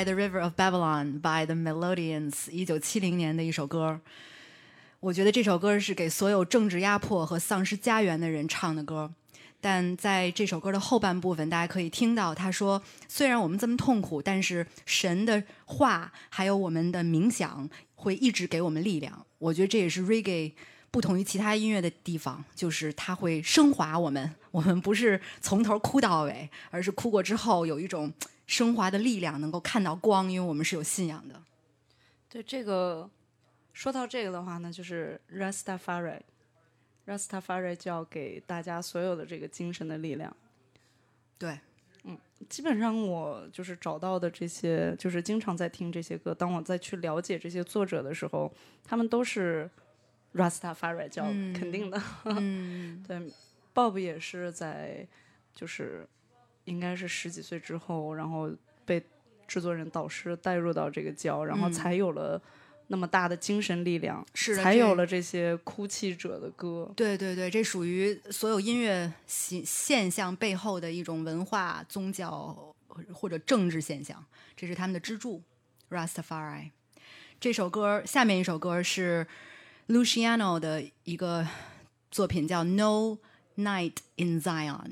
By the River of Babylon》by the Melodians，一九七零年的一首歌。我觉得这首歌是给所有政治压迫和丧失家园的人唱的歌。但在这首歌的后半部分，大家可以听到他说：“虽然我们这么痛苦，但是神的话还有我们的冥想会一直给我们力量。”我觉得这也是 Reggae 不同于其他音乐的地方，就是它会升华我们。我们不是从头哭到尾，而是哭过之后有一种升华的力量，能够看到光，因为我们是有信仰的。对这个，说到这个的话呢，就是 Rastafari，Rastafari 就要给大家所有的这个精神的力量。对，嗯基本上我就是找到的这些，就是经常在听这些歌。当我再去了解这些作者的时候，他们都是 Rastafari 教的，嗯肯定的。嗯 对，Bob 也是在，就是应该是十几岁之后，然后被制作人导师带入到这个教，然后嗯才有了那么大的精神力量，是才有了这些哭泣者的歌。对对对，这属于所有音乐现现象背后的一种文化、宗教或者政治现象，这是他们的支柱。Rastafari 这首歌，下面一首歌是 Luciano 的一个作品，叫《No Night in Zion》。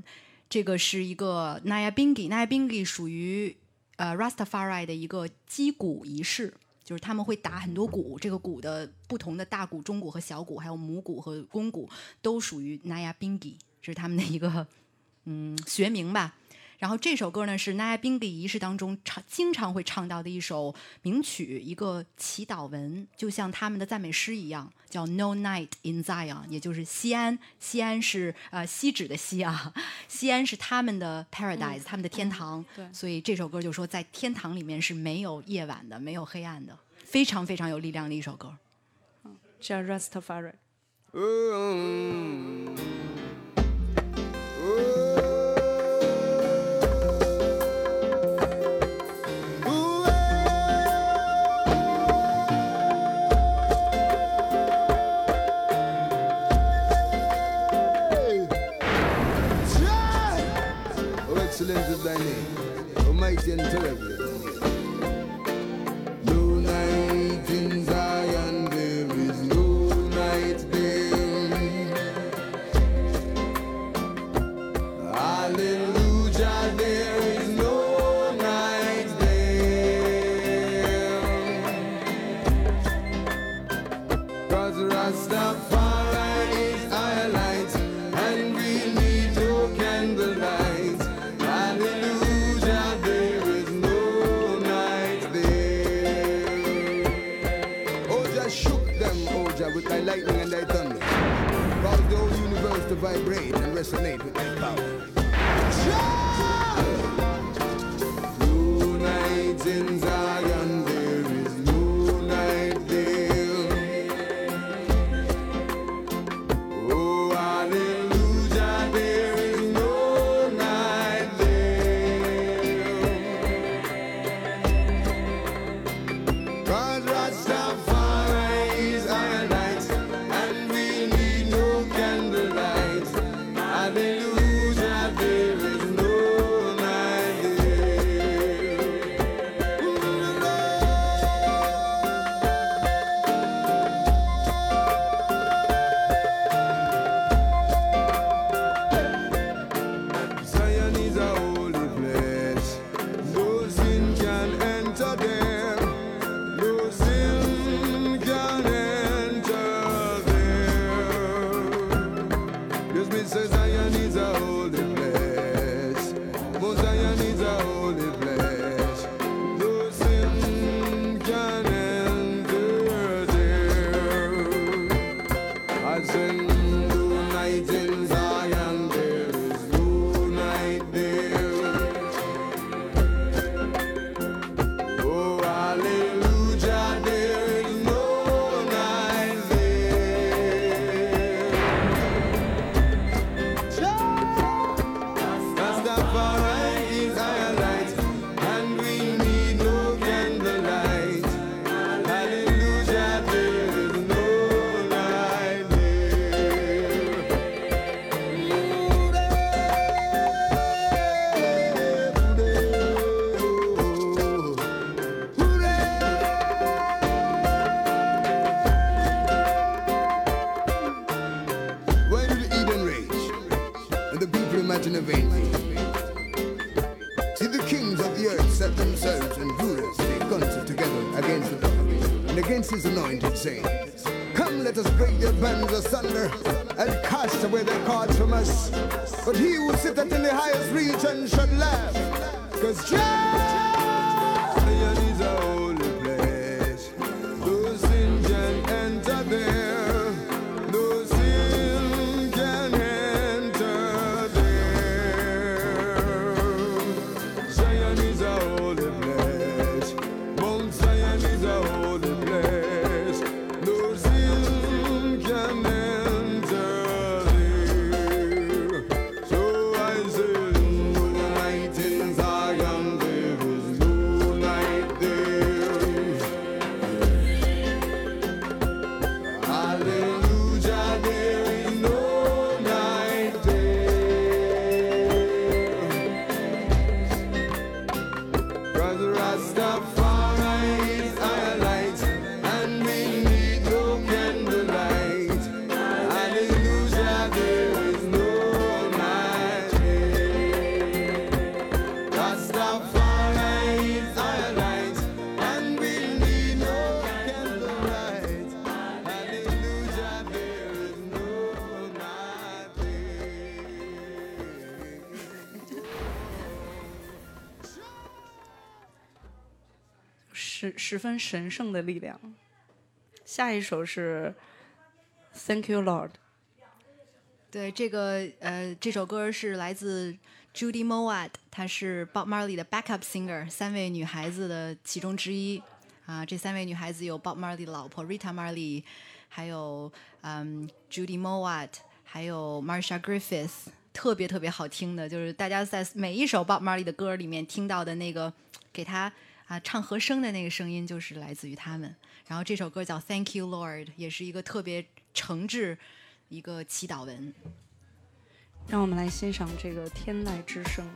这个是一个 Naya Bingi，Naya Bingi 属于呃 Rastafari 的一个击鼓仪式，就是他们会打很多鼓，这个鼓的不同的大鼓、中鼓和小鼓，还有母鼓和公鼓，都属于 Naya Bingi，这是他们的一个嗯学名吧。然后这首歌呢是 Naya Bingi 仪式当中唱经常会唱到的一首名曲，一个祈祷文，就像他们的赞美诗一样，叫 No Night in Zion，也就是西安。西安是呃西指的西啊，西安是他们的 paradise，、他们的天堂。对所以这首歌就说在天堂里面是没有夜晚的，没有黑暗的，非常非常有力量的一首歌。叫 Rastafari。Oh, listen to it. listening. 十分神圣的力量。下一首是 Thank You Lord，对，这个呃，这首歌是来自 Judy m o w a t 她是 Bob Marley 的 backup singer，三位女孩子的其中之一。啊，这三位女孩子有 Bob Marley 的老婆 Rita Marley，还有嗯 Judy Mowatt，还有 Marsha Griffiths，特别特别好听的，就是大家在每一首 Bob Marley 的歌里面听到的那个给他啊唱和声的那个声音，就是来自于他们。然后这首歌叫 Thank You Lord，也是一个特别诚挚一个祈祷文。让我们来欣赏这个天籁之声。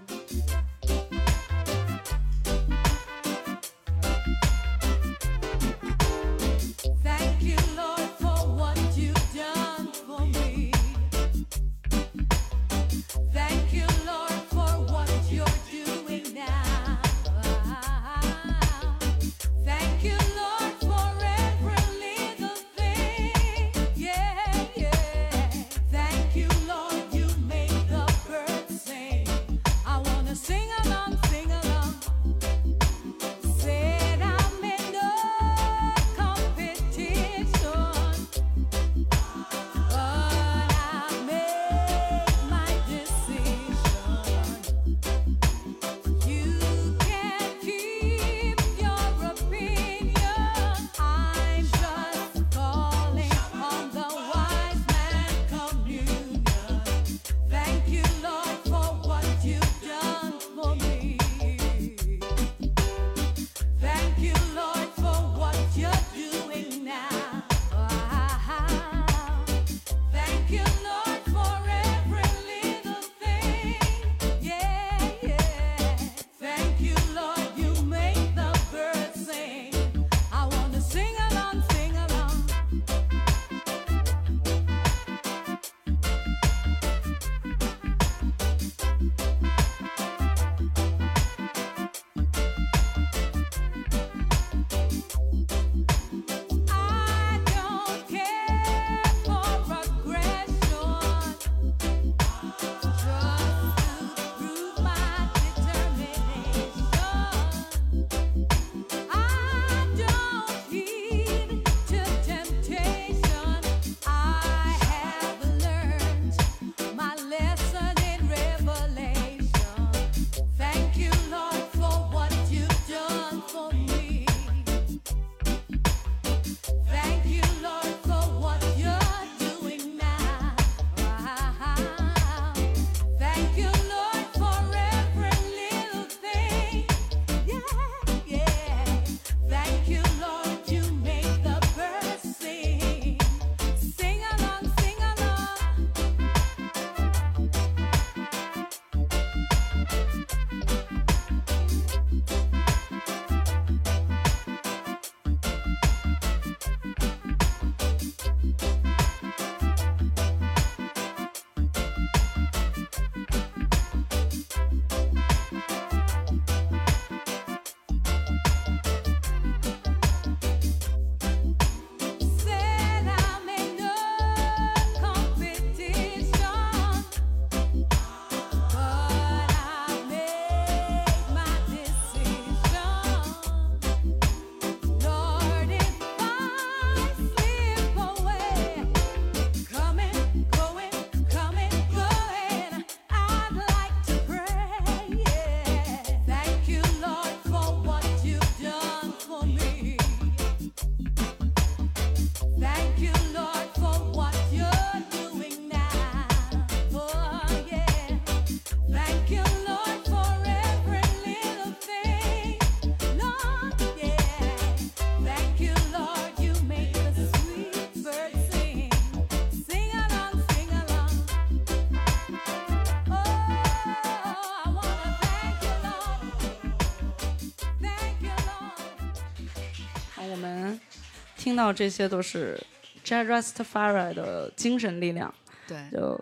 听到这些都是 Jazz Rastafari 的精神力量，对就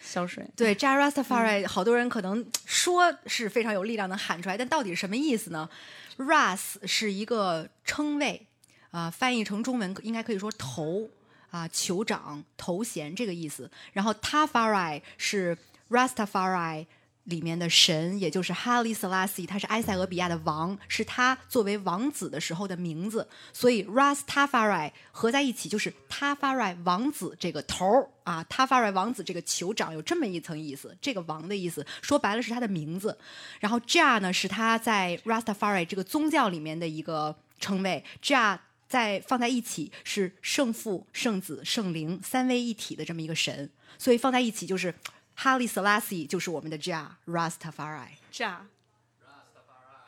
消水。对 j a Rastafari，、好多人可能说是非常有力量能喊出来，但到底是什么意思呢？Ras 是一个称谓啊、翻译成中文应该可以说头啊、酋长、头衔这个意思。然后 Tafari 是 Rastafari。里面的神，也就是哈利·塞拉西，他是埃塞俄比亚的王，是他作为王子的时候的名字，所以 Rastafari 合在一起就是 Tafari 王子这个头儿。啊，Tafari 王子这个酋长有这么一层意思，这个王的意思，说白了是他的名字。然后 Jah 呢是他在 Rastafari 这个宗教里面的一个称谓，Jah 在放在一起是圣父、圣子、圣灵三位一体的这么一个神，所以放在一起就是哈利·塞拉西就是我们的 Jah Rastafari。炸。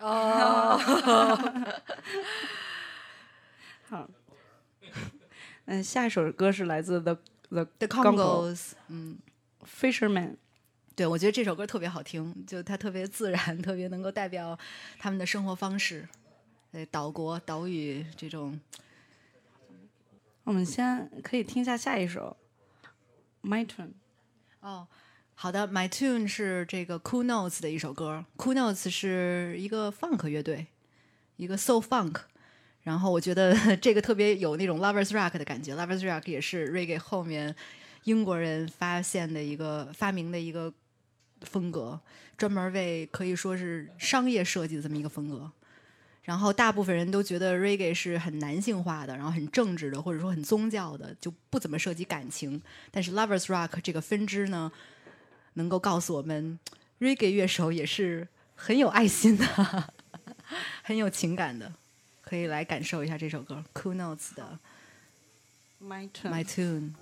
哦，好，嗯，下一首歌是来自 The The The Congos，嗯，Fisherman。对，我觉得这首歌特别好听，就它特别自然，特别能够代表他们的生活方式，对，岛国、岛屿这种。我们先可以听一下下一首《My Turn》。哦，好的，My Tune 是这个 Cool Notes 的一首歌，Cool Notes 是一个 funk 乐队，一个 soul funk。然后我觉得 这个特别有那种 lovers rock 的感觉，lovers rock 也是 reggae 后面英国人发现的一个发明的一个风格，专门为可以说是商业设计的这么一个风格。然后大部分人都觉得 reggae 是很男性化的，然后很政治的，或者说很宗教的，就不怎么涉及感情。但是 lovers rock 这个分支呢，能够告诉我们，reggae 乐手也是很有爱心的，很有情感的。可以来感受一下这首歌 Cool Notes 的 My Tune。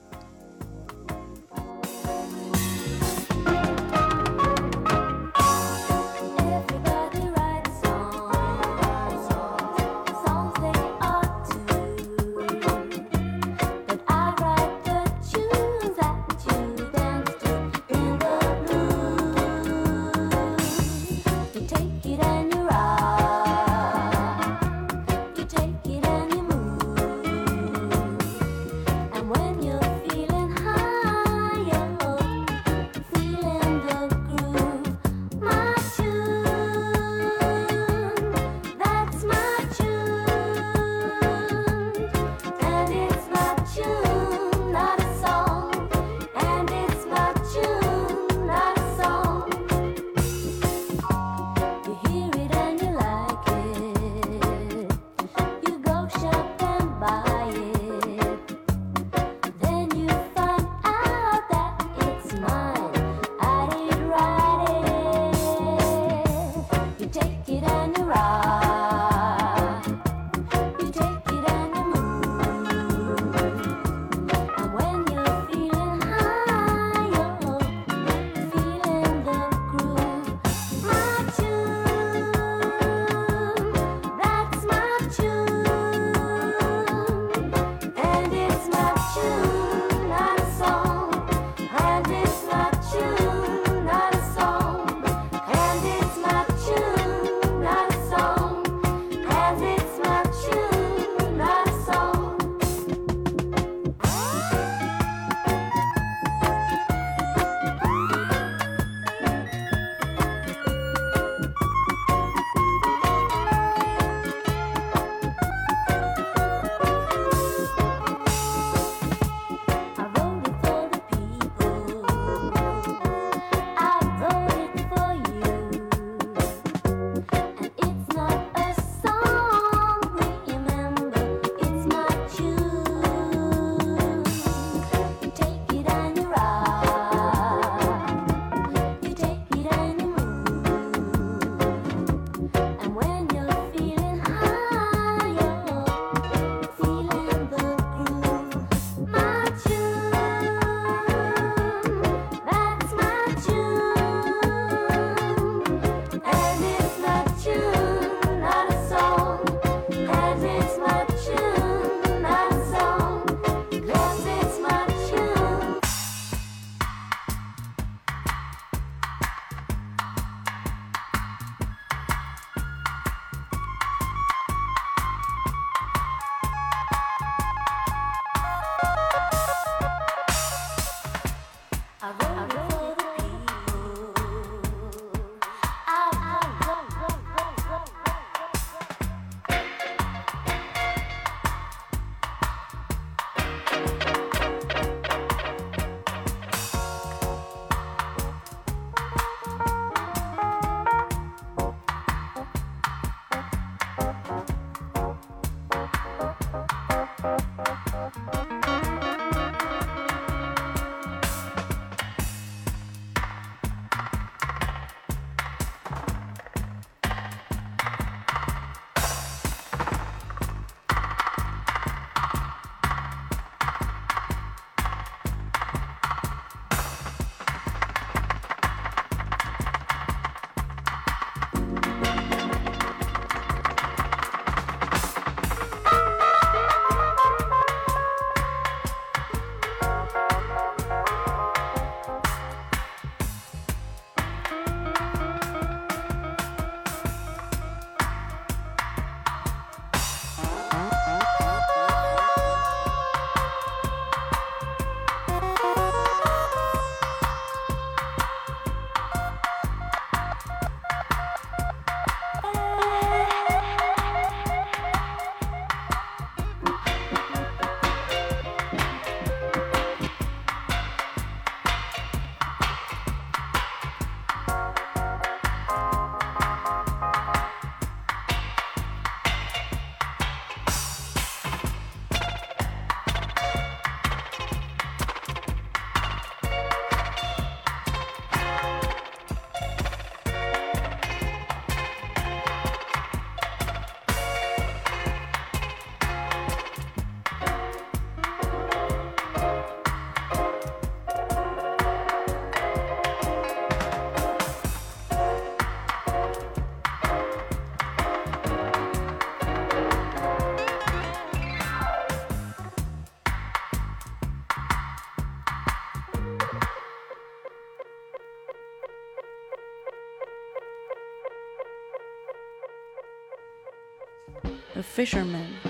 the fisherman.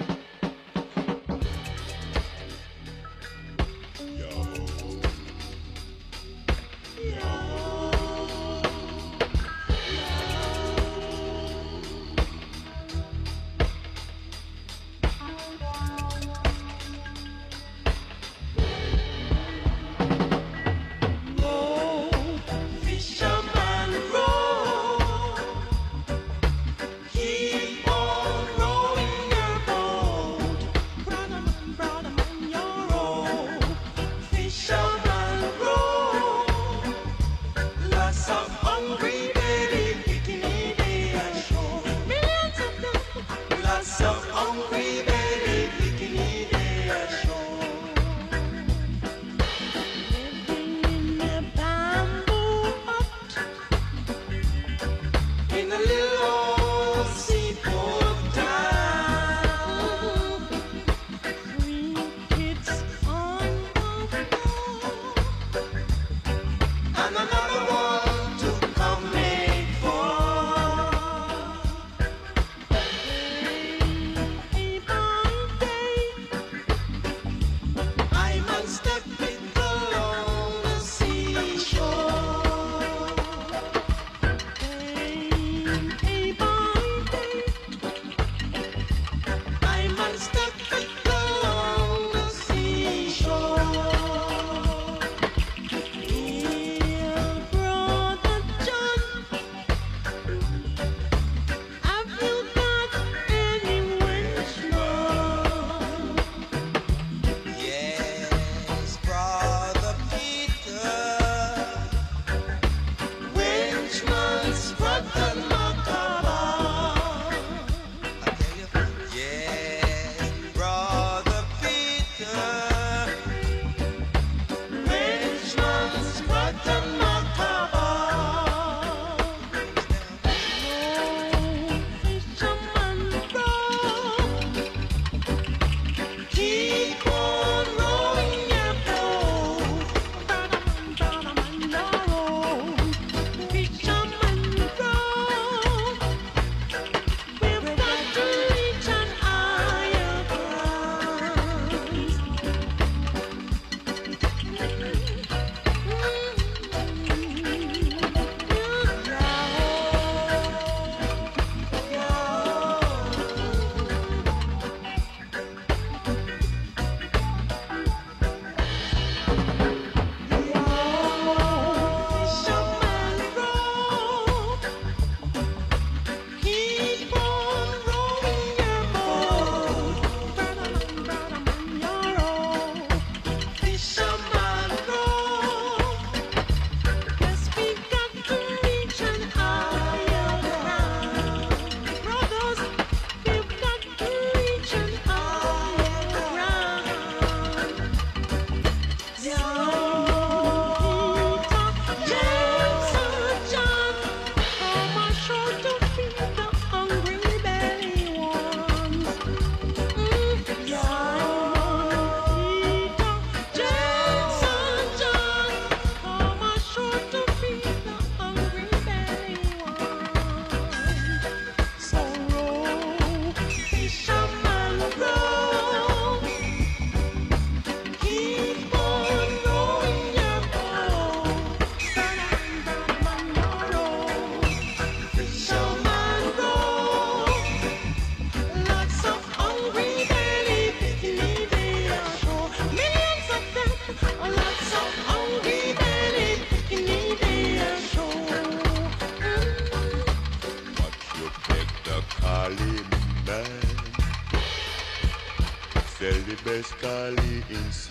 in insane.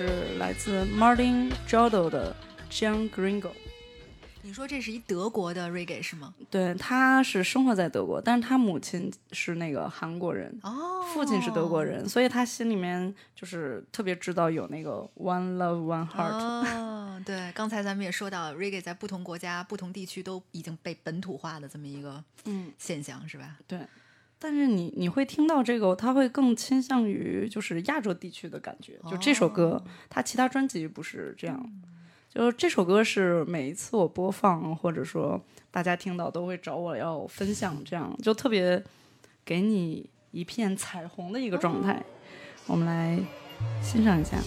是来自 Martin Jodo 的 John Gringo。你说这是一德国的 reggae 是吗？对，他是生活在德国，但是他母亲是那个韩国人，哦，父亲是德国人，所以他心里面就是特别知道有那个 One Love One Heart。哦，对，刚才咱们也说到，reggae 在不同国家、不同地区都已经被本土化的这么一个嗯现象，是吧？对，但是你你会听到这个，他会更倾向于就是亚洲地区的感觉。就这首歌，他其他专辑不是这样。就是这首歌是每一次我播放，或者说大家听到都会找我要分享，这样就特别给你一片彩虹的一个状态。我们来欣赏一下。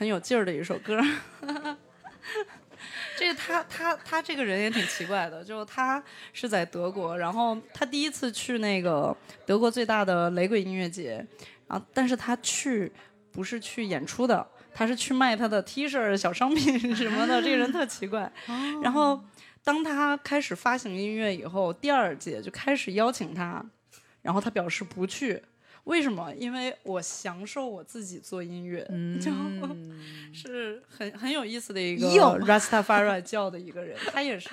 很有劲儿的一首歌。这个他他他这个人也挺奇怪的，就他是在德国，然后他第一次去那个德国最大的雷鬼音乐节，然后但是他去不是去演出的，他是去卖他的 T 恤、小商品 什么的。这个人特奇怪。然后当他开始发行音乐以后，第二届就开始邀请他，然后他表示不去。为什么？因为我享受我自己做音乐，就是很很有意思的一个哟 Rastafari 教的一个人，他也是，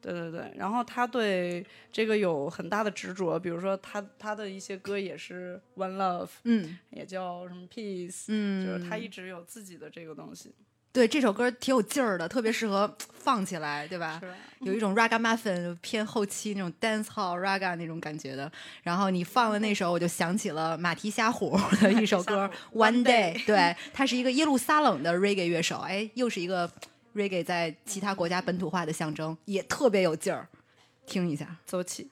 对对对。然后他对这个有很大的执着，比如说他他的一些歌也是 One Love，嗯，也叫什么 Peace，嗯就是他一直有自己的这个东西。对，这首歌挺有劲儿的，特别适合放起来，对吧？有一种 ragamuffin 偏后期那种 dance hall raga 那种感觉的。然后你放了那首，我就想起了马蹄虾虎的一首歌《One Day》，对，他是一个耶路撒冷的 reggae 乐手，哎，又是一个 reggae 在其他国家本土化的象征，也特别有劲儿。听一下，走起。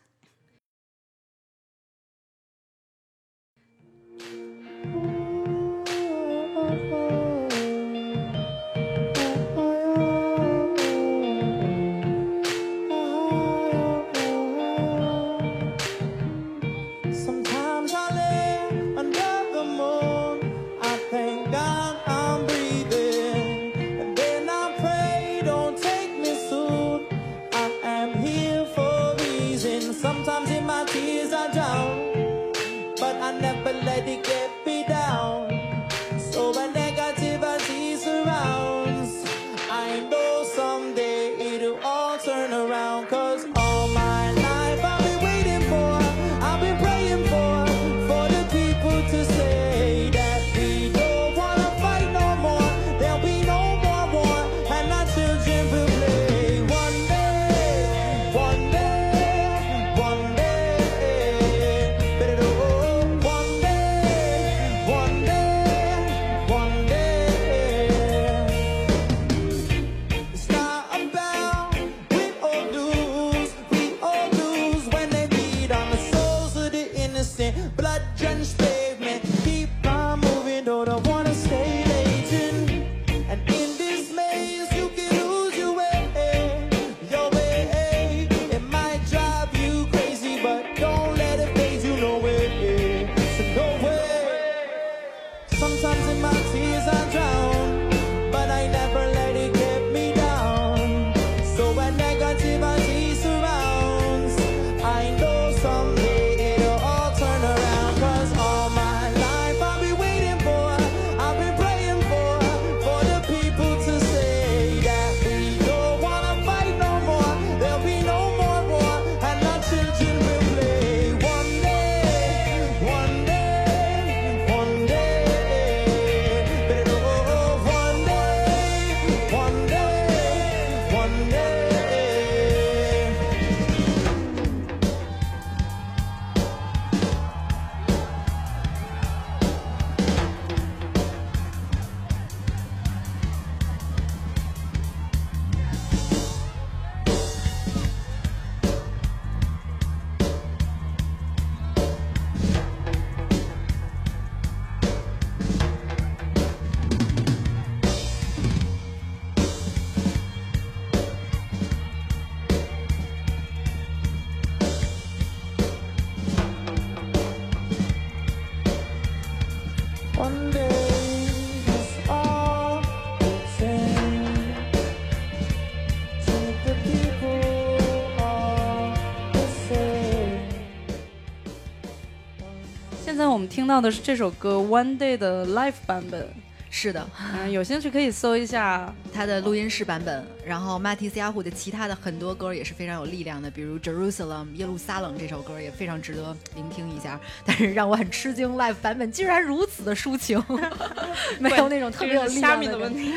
听到的是这首歌《One Day》的 live 版本。是的，嗯，有兴趣可以搜一下他的录音室版本。然后马蒂斯亚胡的其他的很多歌也是非常有力量的，比如《Jerusalem》耶路撒冷这首歌也非常值得聆听一下。但是让我很吃惊，live 版本竟然如此的抒情，没有那种特别有力量的问题。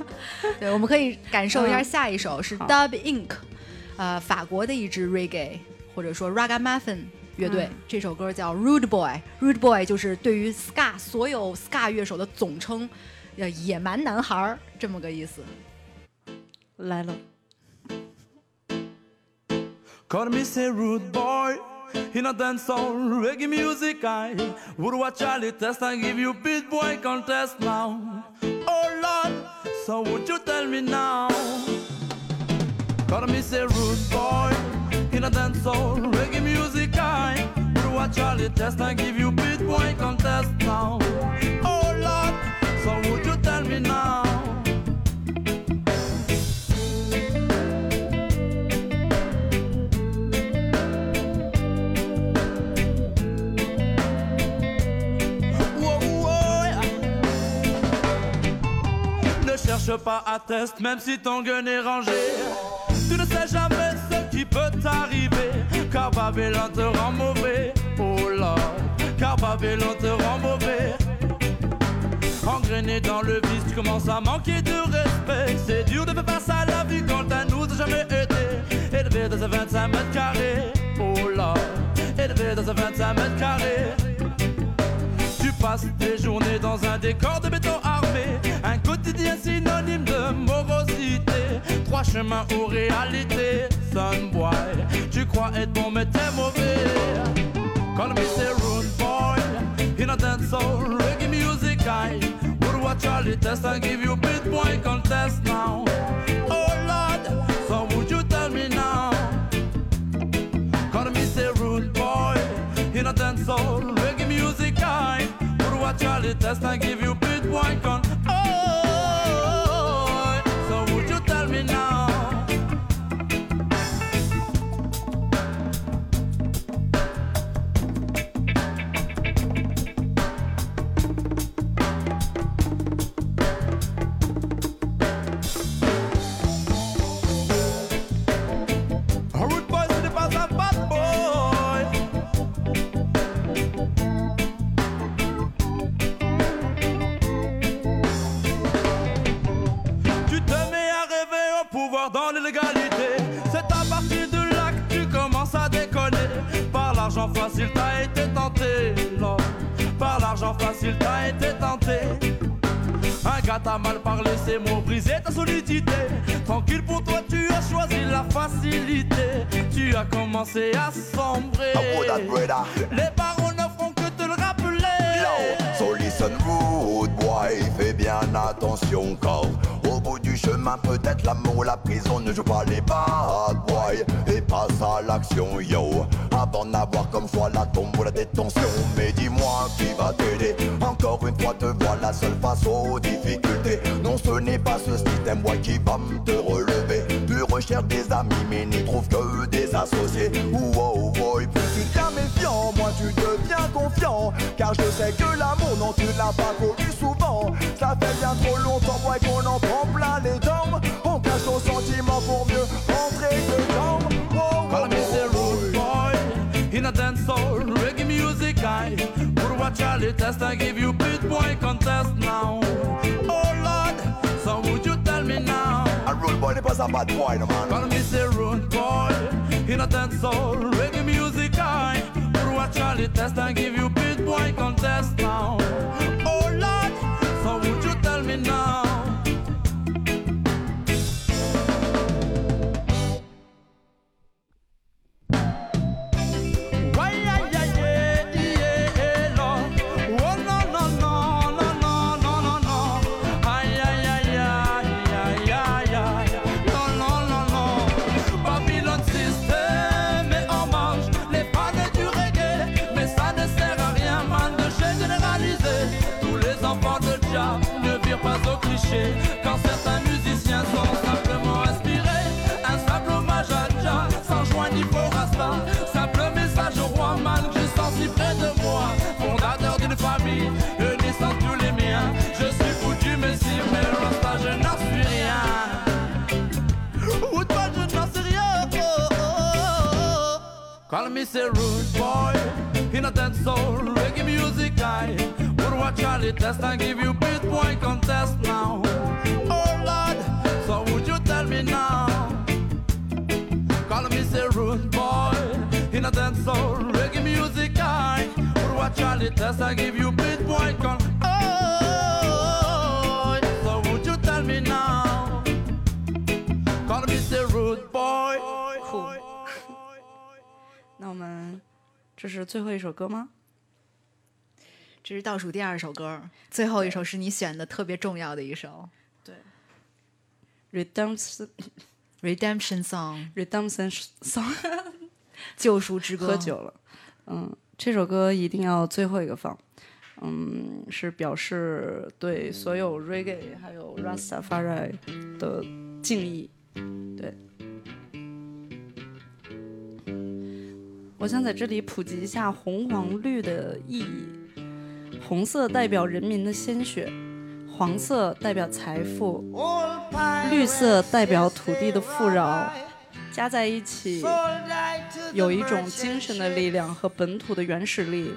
对，我们可以感受一下嗯下一首是 Dub Inc，呃，法国的一支 reggae 或者说 ragamuffin 乐队，嗯这首歌叫 Rude Boy。Rude Boy 就是对于 ska 所有 ska 乐手的总称，呃，野蛮男孩儿这么个意思。来了。Call me say rude boy In a dancehall reggae music I Would watch Charlie test and give you beat boy contest now Oh Lord, so would you tell me now Call me say rude boy In a dancehall reggae music I Would watch Charlie test. And give you beat boy contest now. Oh Lord, so would you tell me now? Ne cherche pas à test, même si ton gun est rangé. Tu ne sais jamais peut t'arriver. Car Babylone te rend mauvais. Oh Lord, car Babylone te rend mauvais. Engrainé dans le vice, tu commences à manquer de respect. C'est dur de faire face à la vie quand elle nous a jamais été. Élevé dans un 25 mètres carrés, oh là, élevé dans un 25 mètres carrés. Tu passes tes journées dans un décor de béton armé, un quotidien synonyme de morosité. Trois chemins aux réalités, son boy. Tu crois être bon, mais t'es mauvais. Call me say rude boy, in a dance soul, reggae music I would watch Charlie test and give you beat boy contest now. Oh Lord, so would you tell me now? Call me say rude boy, in a dance soul, Charlie, test and give you bit wine con dans l'illégalité. C'est à partir de là que tu commences à déconner. Par l'argent facile, t'as été tenté. non. Par l'argent facile, t'as été tenté. Un gars t'a mal parlé, ces mots brisé ta solidité. Tranquille pour toi, tu as choisi la facilité. Tu as commencé à sombrer. Les barons ne feront que te le rappeler. So listen rude boy, fais bien attention car chemin peut-être l'amour, la prison ne joue pas les bad boys et passe à l'action yo avant d'avoir comme choix la tombe ou la détention. Mais dis-moi qui va t'aider. Encore une fois te voilà seule face aux difficultés. Non ce n'est pas ce système boy qui va me te relever. Tu recherches des amis mais n'y trouves que des associés. Tu deviens méfiant, moi tu deviens confiant. Car je sais que l'amour, non, tu l'as pas connu souvent. Ça fait bien trop longtemps, moi, qu'on en prend plein les jambes. On cache nos sentiments pour mieux rentrer dedans. Oh, Call me the rude boy in a dance soul reggae music I would watch Charlie test and give you beat boy contest now. Oh Lord, so would you tell me now? A rude boy n'est pas un bad boy, no man. Call me the rude boy in a dance soul reggae music I Charlie test and give you beat boy contest now. Call me say rude boy dance soul reggae music I would watch Charlie test and give you beat boy contest now. Oh Lord, so would you tell me now? Call me say rude boy dance soul reggae music I would watch Charlie test and give you beat boy con. 我们这是最后一首歌吗？这是倒数第二首歌，最后一首是你选的特别重要的一首。对，Redemption Redemption Song Redemption Song 救赎之歌。喝酒了，嗯，这首歌一定要最后一个放，嗯，是表示对所有 Reggae 还有 Rastafari 的敬意，对。我想在这里普及一下红黄绿的意义。红色代表人民的鲜血，黄色代表财富，绿色代表土地的富饶，加在一起有一种精神的力量和本土的原始力，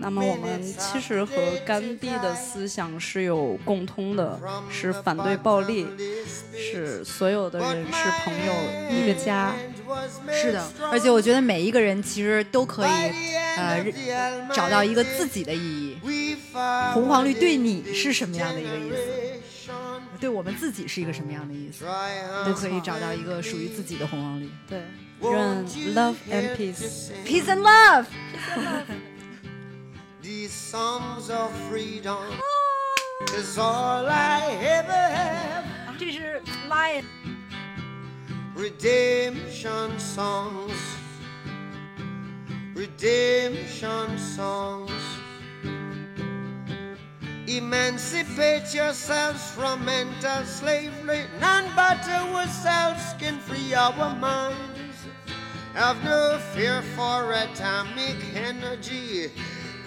那么我们其实和甘地的思想是有共通的，是反对暴力，是所有的人是朋友，一个家。是的，而且我觉得每一个人其实都可以，呃，找到一个自己的意义。红黄绿对你是什么样的一个意思？对我们自己是一个什么样的意思？都可以找到一个属于自己的红黄绿。对，愿 love and peace。Peace and love。Songs of freedom ah. is all I ever have. 这是 Lion。Redemption songs. Redemption songs. Emancipate yourselves from mental slavery. None but ourselves can free our minds. Have no fear for atomic energy,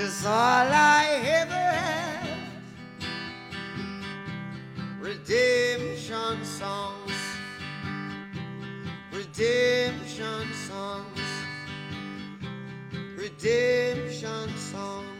Cause all I ever have redemption songs, redemption songs, redemption songs.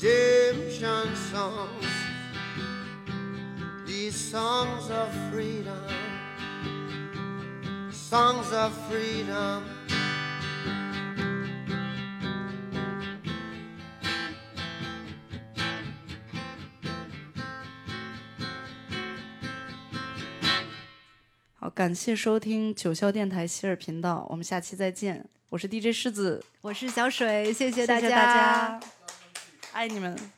redemption songs. These songs of freedom, songs of freedom. 好，感谢收听九霄电台希尔频道，我们下期再见。我是 DJ 狮子，我是小水，谢谢大谢谢大家，爱你们。